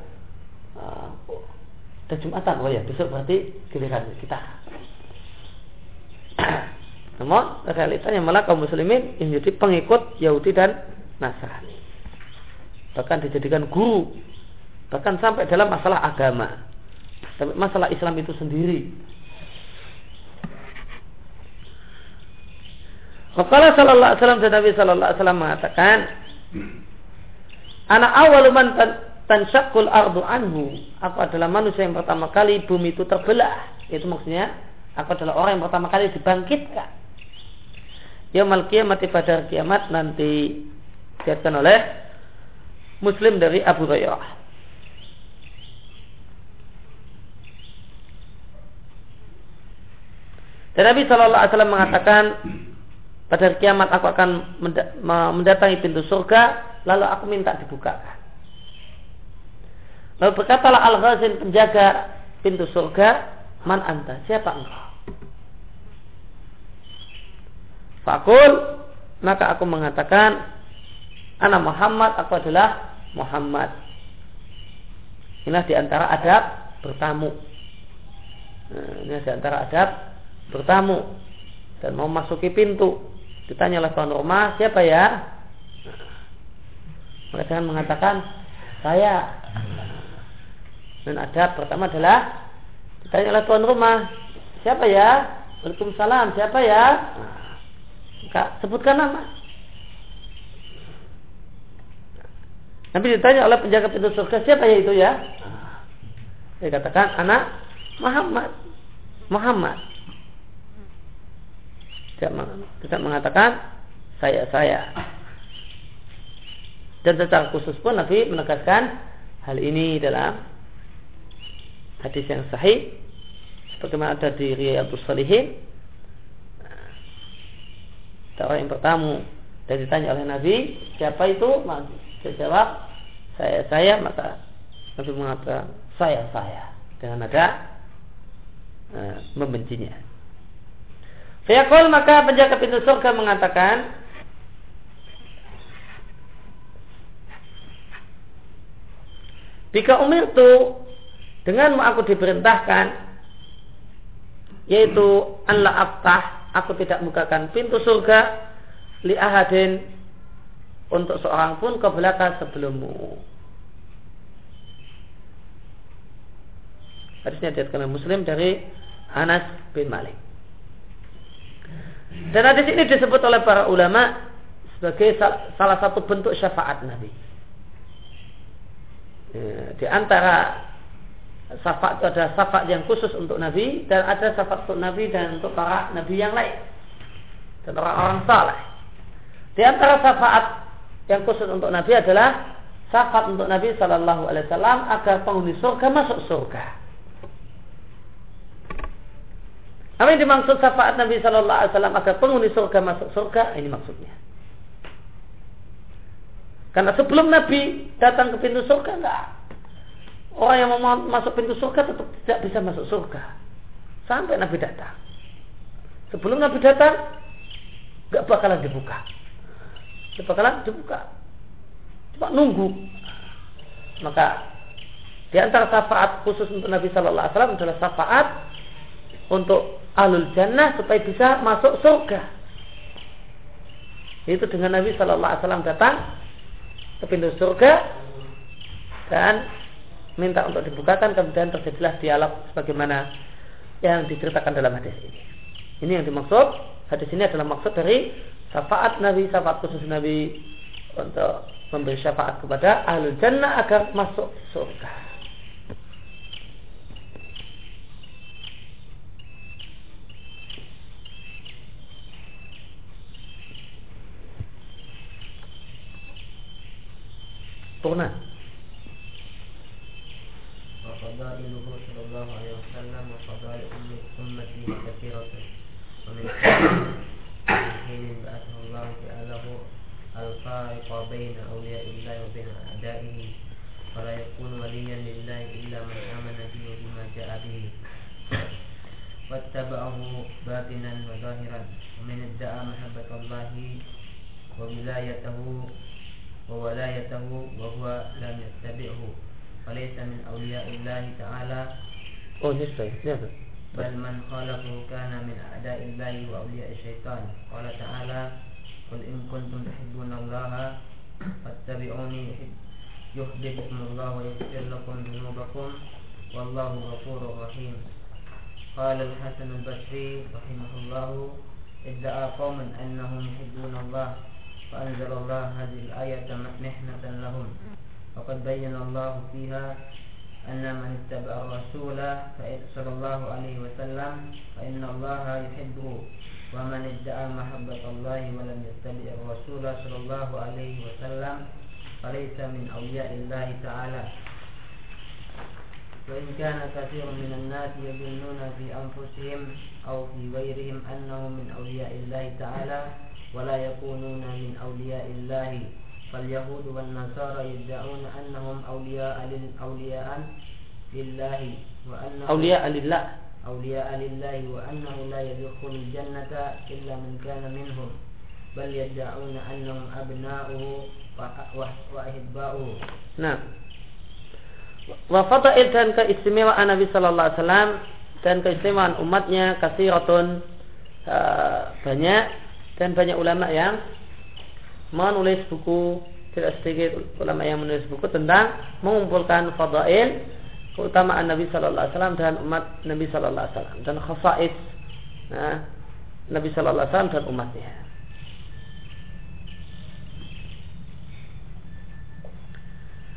dan Jumatan. Oh ya, besok berarti giliran kita. Namun realitanya malah kaum muslimin yang jadi pengikut Yahudi dan Nasrani. Bahkan dijadikan guru. Bahkan sampai dalam masalah agama. Sampai masalah Islam itu sendiri. Wakala sallallahu alaihi wasallam Nabi sallallahu mengatakan, "Anak awal man tansyakul ardu anhu. Aku adalah manusia yang pertama kali bumi itu terbelah. Itu maksudnya aku adalah orang yang pertama kali dibangkitkan. Yaumal kiamat pada kiamat nanti dikatakan oleh Muslim dari Abu Hurairah. Dan Nabi Shallallahu Alaihi Wasallam mengatakan pada kiamat aku akan mendatangi pintu surga lalu aku minta dibukakan. Lalu berkatalah Al-Ghazin penjaga pintu surga, Man anta, siapa engkau? Fakul, maka aku mengatakan, Ana Muhammad, aku adalah Muhammad. Inilah di antara adab bertamu. Nah, ini ada antara adab bertamu dan mau masuki pintu. Ditanya oleh tuan rumah, siapa ya? Mereka jangan mengatakan saya. Dan adab pertama adalah ditanya oleh tuan rumah, siapa ya? Waalaikumsalam, siapa ya? Nah, sebutkan nama. Nabi ditanya oleh penjaga pintu surga, siapa ya itu ya? Dia katakan, anak Muhammad. Muhammad. Tidak, mengatakan saya saya. Dan secara khusus pun Nabi menegaskan hal ini dalam hadis yang sahih sebagaimana ada di Riyadhus Salihin. Orang yang pertama dan ditanya oleh Nabi siapa itu? Saya jawab saya saya. Maka Nabi mengatakan saya saya. Dengan ada uh, membencinya. Fayaqul maka penjaga pintu surga mengatakan Jika umir itu dengan aku diperintahkan yaitu anla aftah aku tidak bukakan pintu surga li ahadin untuk seorang pun ke belakang sebelummu. Hadisnya diriwayatkan Muslim dari Anas bin Malik. Dan hadis ini disebut oleh para ulama sebagai salah satu bentuk syafaat Nabi. Ya, di antara syafaat itu ada syafaat yang khusus untuk Nabi dan ada syafaat untuk Nabi dan untuk para Nabi yang lain dan orang-orang saleh. Di antara syafaat yang khusus untuk Nabi adalah syafaat untuk Nabi Shallallahu Alaihi Wasallam agar penghuni surga masuk surga. Apa yang dimaksud syafaat Nabi Shallallahu Alaihi Wasallam agar penghuni surga masuk surga? Ini maksudnya. Karena sebelum Nabi datang ke pintu surga enggak. Orang yang mau masuk pintu surga tetap tidak bisa masuk surga. Sampai Nabi datang. Sebelum Nabi datang, enggak bakalan dibuka. Tidak bakalan dibuka. Cuma nunggu. Maka di antara syafaat khusus untuk Nabi Shallallahu Alaihi Wasallam adalah syafaat untuk alul jannah supaya bisa masuk surga. Itu dengan Nabi Shallallahu Alaihi Wasallam datang ke pintu surga dan minta untuk dibukakan kemudian terjadilah dialog sebagaimana yang diceritakan dalam hadis ini. Ini yang dimaksud hadis ini adalah maksud dari syafaat Nabi, syafaat khusus Nabi untuk memberi syafaat kepada ahlu jannah agar masuk surga. sempurna. وفضائله صلى الله عليه وسلم وفضائل أمته كثيرة ومن حين بعثه الله جعله الفارق بين أولياء الله وبين أعدائه. ولا يكون وليا لله إلا من آمن به وبما جاء به. واتبعه باطنا وظاهرا. ومن ادعى محبة الله وولايته وولايته وهو لم يتبعه. فليس من أولياء الله تعالى. بل من خالفه كان من أعداء الله وأولياء الشيطان. قال تعالى قل إن كنتم تحبون الله فاتبعوني يحببكم الله ويغفر لكم ذنوبكم والله غفور رحيم. قال الحسن البصري رحمه الله ادعى قوم أنهم يحبون الله فأنزل الله هذه الآية محنة لهم. وقد بين الله فيها أن من اتبع الرسول صلى الله عليه وسلم فإن الله يحبه ومن ادعى محبة الله ولم يتبع الرسول صلى الله عليه وسلم فليس من أولياء الله تعالى. وإن كان كثير من الناس يظنون في أنفسهم أو في غيرهم أنهم من أولياء الله تعالى ولا يكونون من أولياء الله. فاليهود والنصارى يدعون أنهم أولياء أولياء لله وأنه أولياء لله أولياء لله وأنه لا يدخل الجنة إلا من كان منهم بل يدعون أنهم أبناؤه وأحباؤه نعم وفضائل dan keistimewaan Nabi Sallallahu Alaihi Wasallam dan keistimewaan umatnya kasiratun uh, banyak dan banyak ulama yang menulis buku tidak sedikit ulama yang menulis buku tentang mengumpulkan fadail keutamaan Nabi Shallallahu Alaihi Wasallam dan umat Nabi Shallallahu Alaihi Wasallam dan khafais nah, Nabi Shallallahu Alaihi Wasallam dan umatnya.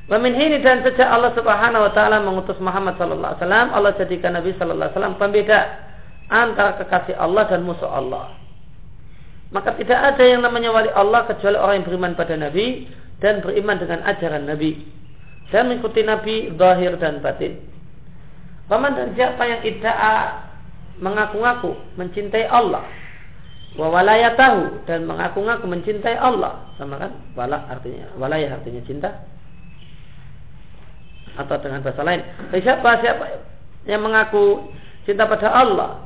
Wamin dan sejak Allah Subhanahu Wa Taala mengutus Muhammad Sallallahu Alaihi Wasallam, Allah jadikan Nabi Sallallahu Alaihi Wasallam pembeda antara kekasih Allah dan musuh Allah. Maka tidak ada yang namanya wali Allah kecuali orang yang beriman pada Nabi dan beriman dengan ajaran Nabi. Dan mengikuti Nabi zahir dan batin. Paman dan siapa yang idda'a mengaku-ngaku mencintai Allah. Wa walayatahu dan mengaku-ngaku mencintai Allah. Sama kan? Wala artinya walayah artinya cinta. Atau dengan bahasa lain. Siapa siapa yang mengaku cinta pada Allah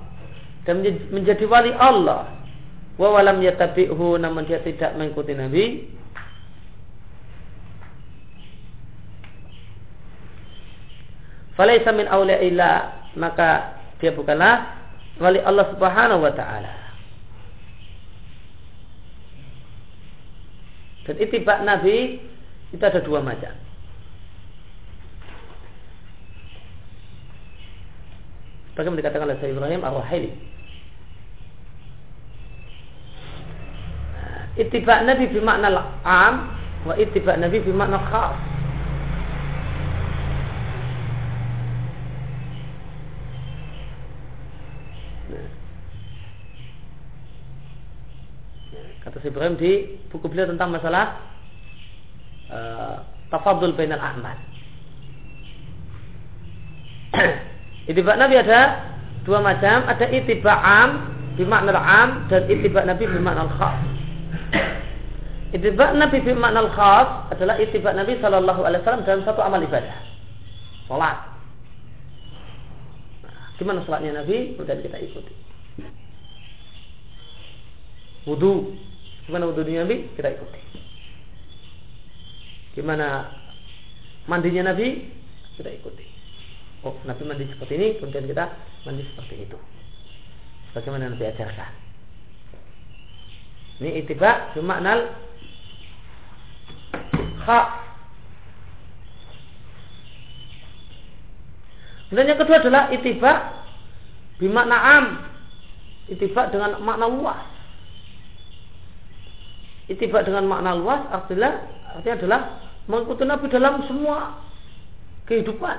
dan menjadi wali Allah wa walam yatabi'hu namun dia tidak mengikuti Nabi Falaisa min awliyaillah maka dia bukanlah wali Allah Subhanahu wa taala. Dan itibak Nabi itu ada dua macam. Bagaimana dikatakan oleh Sayyid Ibrahim Ar-Rahili. Itibak Nabi bermakna am wa itibak Nabi bermakna khas. kata Ibrahim di buku beliau tentang masalah uh, tafadul bainal ahmad. itibak Nabi ada dua macam, ada itibak am bimakna am dan itibak Nabi bimakna khas. Itibak Nabi bimakna khas adalah itibak Nabi Shallallahu Alaihi Wasallam dalam satu amal ibadah, sholat. Nah, gimana sholatnya Nabi? Kemudian kita ikuti. Wudhu, Gimana wudhu Nabi? Kita ikuti. Gimana mandinya Nabi? Kita ikuti. Oh, Nabi mandi seperti ini, kemudian kita mandi seperti itu. Bagaimana Nabi ajarkan. Ini itiba bermakna hak. Kemudian yang kedua adalah itiba bimakna am. Itiba dengan makna luas. Itibak dengan makna luas artinya, artinya adalah mengikuti Nabi dalam semua kehidupan.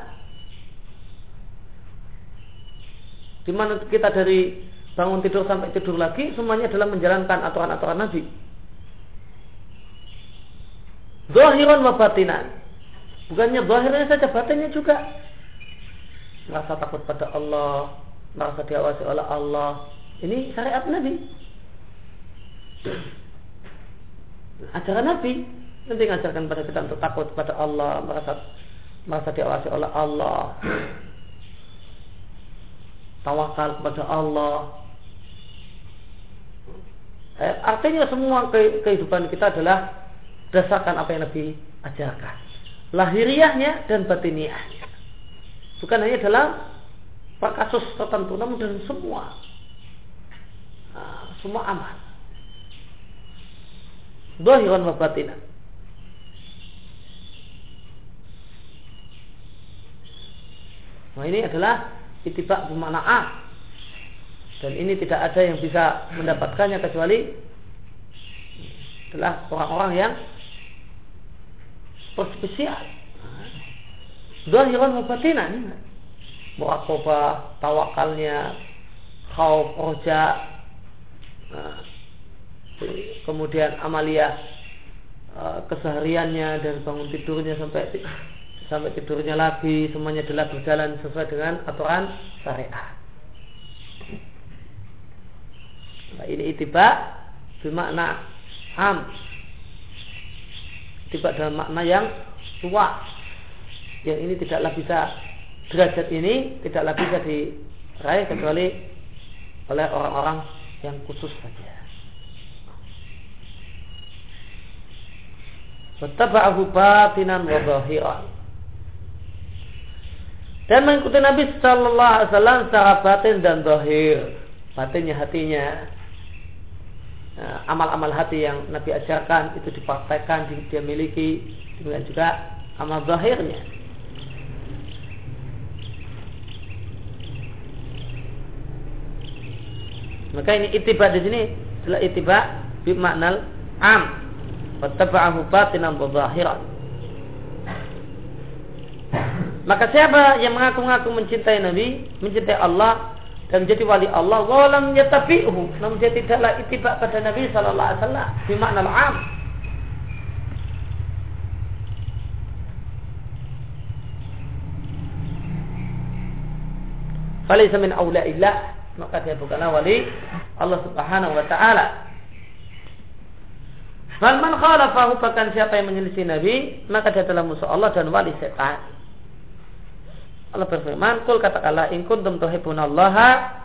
Di mana kita dari bangun tidur sampai tidur lagi semuanya adalah menjalankan aturan-aturan Nabi. Zahiran wa batinan. Bukannya zahirnya saja batinnya juga. Merasa takut pada Allah, merasa diawasi oleh Allah. Ini syariat Nabi ajaran Nabi nanti mengajarkan pada kita untuk takut pada Allah merasa merasa diawasi oleh Allah tawakal kepada Allah eh, artinya semua kehidupan kita adalah berdasarkan apa yang Nabi ajarkan lahiriahnya dan batiniahnya bukan hanya dalam kasus tertentu namun dalam semua nah, semua amal Zahiran wa batinan. Nah ini adalah itibak bermakna A. Dan ini tidak ada yang bisa mendapatkannya kecuali adalah orang-orang yang spesial. Zahiran wa batinan. Muraqabah, tawakalnya, khauf, roja, nah, kemudian amalia uh, kesehariannya dan bangun tidurnya sampai sampai tidurnya lagi semuanya adalah berjalan sesuai dengan aturan syariat. Nah, ini itiba bermakna am. Itiba dalam makna yang tua. Yang ini tidaklah bisa derajat ini tidaklah bisa diraih kecuali oleh orang-orang yang khusus saja. Wattaba'ahu batinan wa zahiran. dan mengikuti Nabi Shallallahu Alaihi Wasallam secara batin dan zahir batinnya hatinya amal-amal hati yang Nabi ajarkan itu dipraktekkan dia miliki. Demikian juga amal zahirnya. Maka ini itiba di sini adalah itiba bimaknal am. Wattaba'ahu batinan wa zahiran. Maka siapa yang mengaku-ngaku mencintai Nabi, mencintai Allah dan menjadi wali Allah, walam yatabi'hu, namun dia tidaklah itibak pada Nabi sallallahu alaihi wasallam bimakna al-'am. Falaysa min awla'illah, maka dia bukanlah wali Allah Subhanahu wa taala. Man man khalafahu bahkan siapa yang menyelisih Nabi, maka dia telah musuh Allah dan wali setan. Allah berfirman, "Kul katakanlah in kuntum tuhibbunallaha"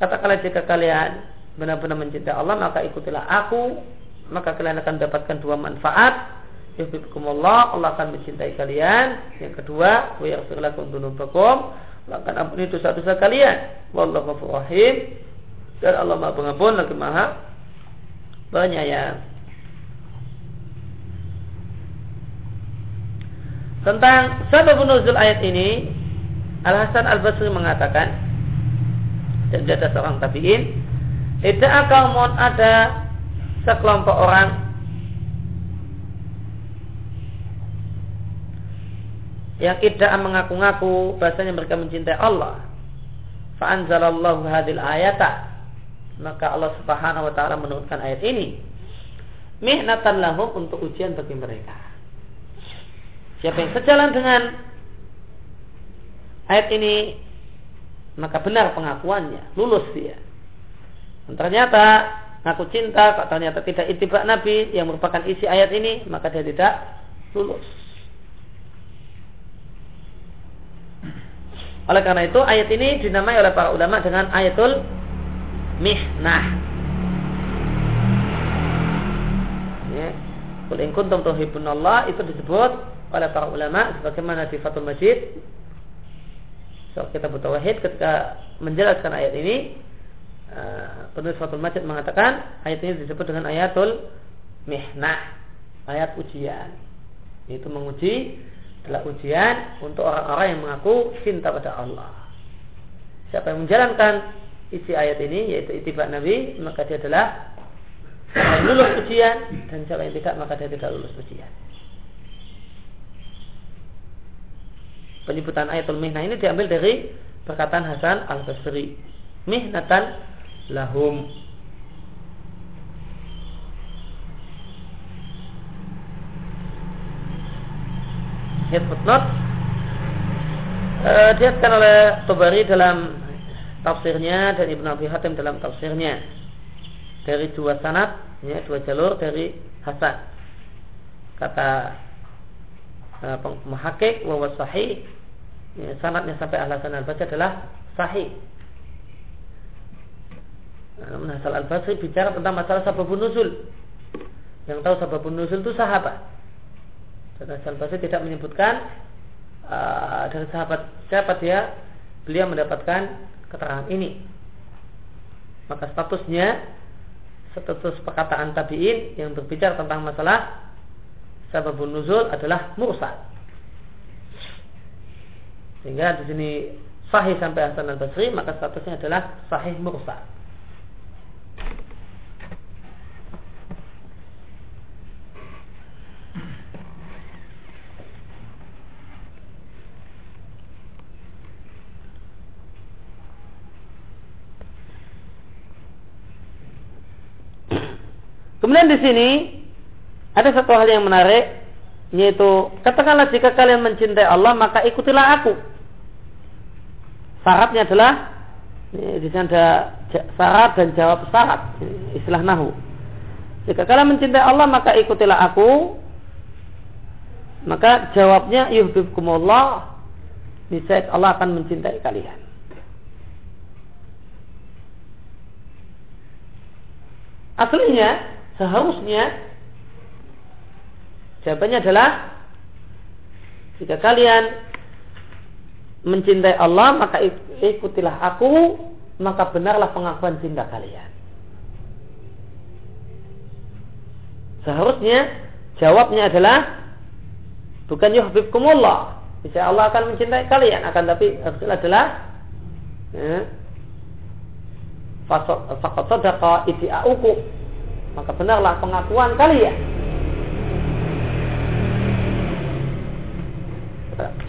Katakanlah jika kalian benar-benar mencintai Allah, maka ikutilah aku, maka kalian akan mendapatkan dua manfaat. Yuhibbukumullah, Allah akan mencintai kalian. Yang kedua, wa yaghfir lakum dzunubakum. Allah akan ampuni dosa-dosa kalian. Wallahu ghafurur rahim. Dan Allah Maha Pengampun lagi Maha Penyayang. Tentang sebab nuzul ayat ini Al Hasan Al Basri mengatakan dan ada seorang tabiin tidak akan ada sekelompok orang yang tidak mengaku-ngaku bahasanya mereka mencintai Allah. Fa'anzalallahu hadil ayata. Maka Allah Subhanahu wa taala menurunkan ayat ini. Mihnatan lahum untuk ujian bagi mereka. Siapa yang sejalan dengan ayat ini maka benar pengakuannya, lulus dia. Dan ternyata ngaku cinta, kok ternyata tidak itibak Nabi yang merupakan isi ayat ini, maka dia tidak lulus. Oleh karena itu ayat ini dinamai oleh para ulama dengan ayatul mihnah. Ya. Kul in kuntum Allah itu disebut oleh para ulama sebagaimana di Fathul Majid so, kita butuh wahid ketika menjelaskan ayat ini uh, penulis Fathul Majid mengatakan ayat ini disebut dengan ayatul mihnah ayat ujian. Itu menguji adalah ujian untuk orang-orang yang mengaku cinta pada Allah. Siapa yang menjalankan isi ayat ini yaitu itibak Nabi maka dia adalah lulus ujian dan siapa yang tidak maka dia tidak lulus ujian penyebutan ayatul mihnah ini diambil dari perkataan Hasan al Basri. Mihnatan lahum. Head footnote uh, diatkan oleh Tobari dalam tafsirnya dan Ibnu Abi Hatim dalam tafsirnya dari dua sanat ya, dua jalur dari Hasan kata uh, eh, mahakik wa sahih ya, sanatnya sampai al Hasan al Basri adalah sahih. Nah, namun Hasan al Basri bicara tentang masalah sababun nuzul. Yang tahu sababun nuzul itu sahabat. Dan Hasan al Basri tidak menyebutkan uh, dari sahabat siapa dia beliau mendapatkan keterangan ini. Maka statusnya status perkataan tabiin yang berbicara tentang masalah sababun nuzul adalah mursal. Sehingga di sini sahih sampai Hasan al Basri maka statusnya adalah sahih mursal. Kemudian di sini ada satu hal yang menarik yaitu katakanlah jika kalian mencintai Allah maka ikutilah aku. Syaratnya adalah di sana ada syarat dan jawab syarat istilah nahu. Jika kalian mencintai Allah maka ikutilah aku. Maka jawabnya yuhibbukumullah niscaya Allah akan mencintai kalian. Aslinya seharusnya Jawabannya adalah jika kalian mencintai Allah maka ikutilah aku maka benarlah pengakuan cinta kalian. Seharusnya jawabnya adalah bukan yuhibbukumullah. Bisa Allah akan mencintai kalian akan tapi harusnya adalah ya, faqad sadaqa idia'uku maka benarlah pengakuan kalian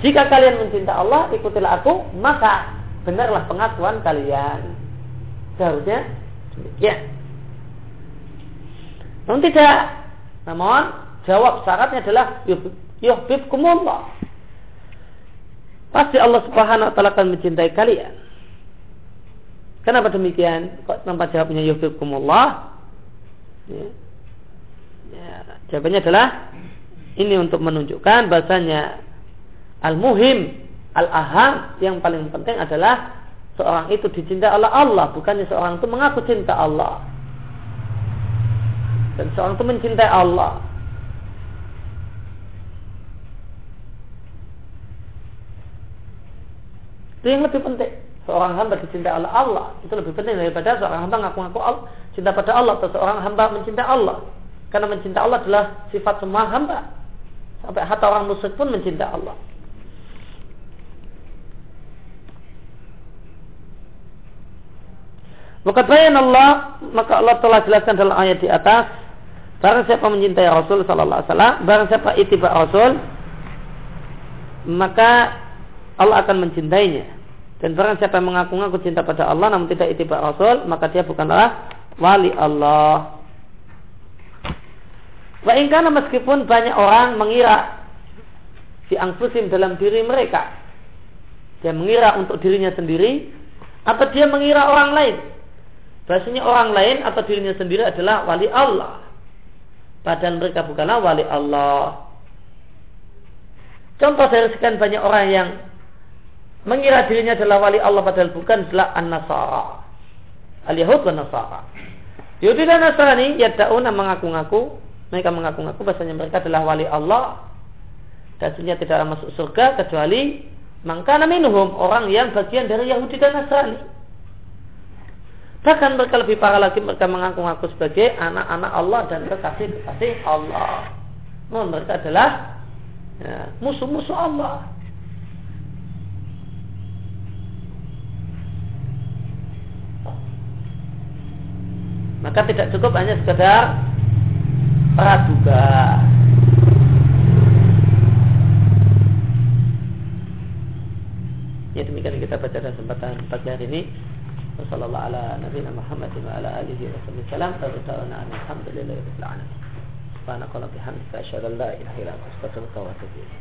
jika kalian mencinta Allah ikutilah aku maka benarlah pengakuan kalian seharusnya demikian namun tidak namun jawab syaratnya adalah yuhibbukumullah pasti Allah subhanahu wa ta'ala akan mencintai kalian Kenapa demikian? Kok tanpa jawabnya yuhibbukumullah? Ya. ya. Jawabannya adalah ini untuk menunjukkan bahasanya al-muhim, al-aham yang paling penting adalah seorang itu dicintai oleh Allah, bukannya seorang itu mengaku cinta Allah. Dan seorang itu mencintai Allah. Itu yang lebih penting seorang hamba dicintai oleh Allah itu lebih penting daripada seorang hamba ngaku-ngaku Allah cinta pada Allah atau seorang hamba mencintai Allah karena mencintai Allah adalah sifat semua hamba sampai hatta orang musyrik pun mencintai Allah Maka bayan Allah, maka Allah telah jelaskan dalam ayat di atas, barang siapa mencintai Rasul sallallahu alaihi wasallam, barang siapa itiba Rasul, maka Allah akan mencintainya. Dan barang siapa mengaku-ngaku cinta pada Allah namun tidak itibar Rasul, maka dia bukanlah wali Allah. Wa karena meskipun banyak orang mengira di angfusim dalam diri mereka. Dia mengira untuk dirinya sendiri atau dia mengira orang lain. Bahasanya orang lain atau dirinya sendiri adalah wali Allah. Padahal mereka bukanlah wali Allah. Contoh dari sekian banyak orang yang mengira dirinya adalah wali Allah padahal bukan adalah an-nasara. Al-Yahud dan Nasara. Yahudi dan Nasrani yada'una mengaku-ngaku mereka mengaku-ngaku bahasanya mereka adalah wali Allah dan tidak tidak masuk surga kecuali mangkana minhum orang yang bagian dari Yahudi dan Nasrani. Bahkan mereka lebih parah lagi mereka mengaku-ngaku sebagai anak-anak Allah dan kekasih-kekasih Allah. Namun mereka adalah ya, musuh-musuh Allah. maka tidak cukup hanya sekedar praduga. Ya demikian kita baca dalam kesempatan pagi hari ini. وصلى الله على نبينا محمد وعلى آله وصحبه وسلم. فذكرنا أن الحمد لله رب العالمين. سبحانك اللهم وبحمدك أشهد أن لا إله إلا أنت أستغفرك وأتوب إليك.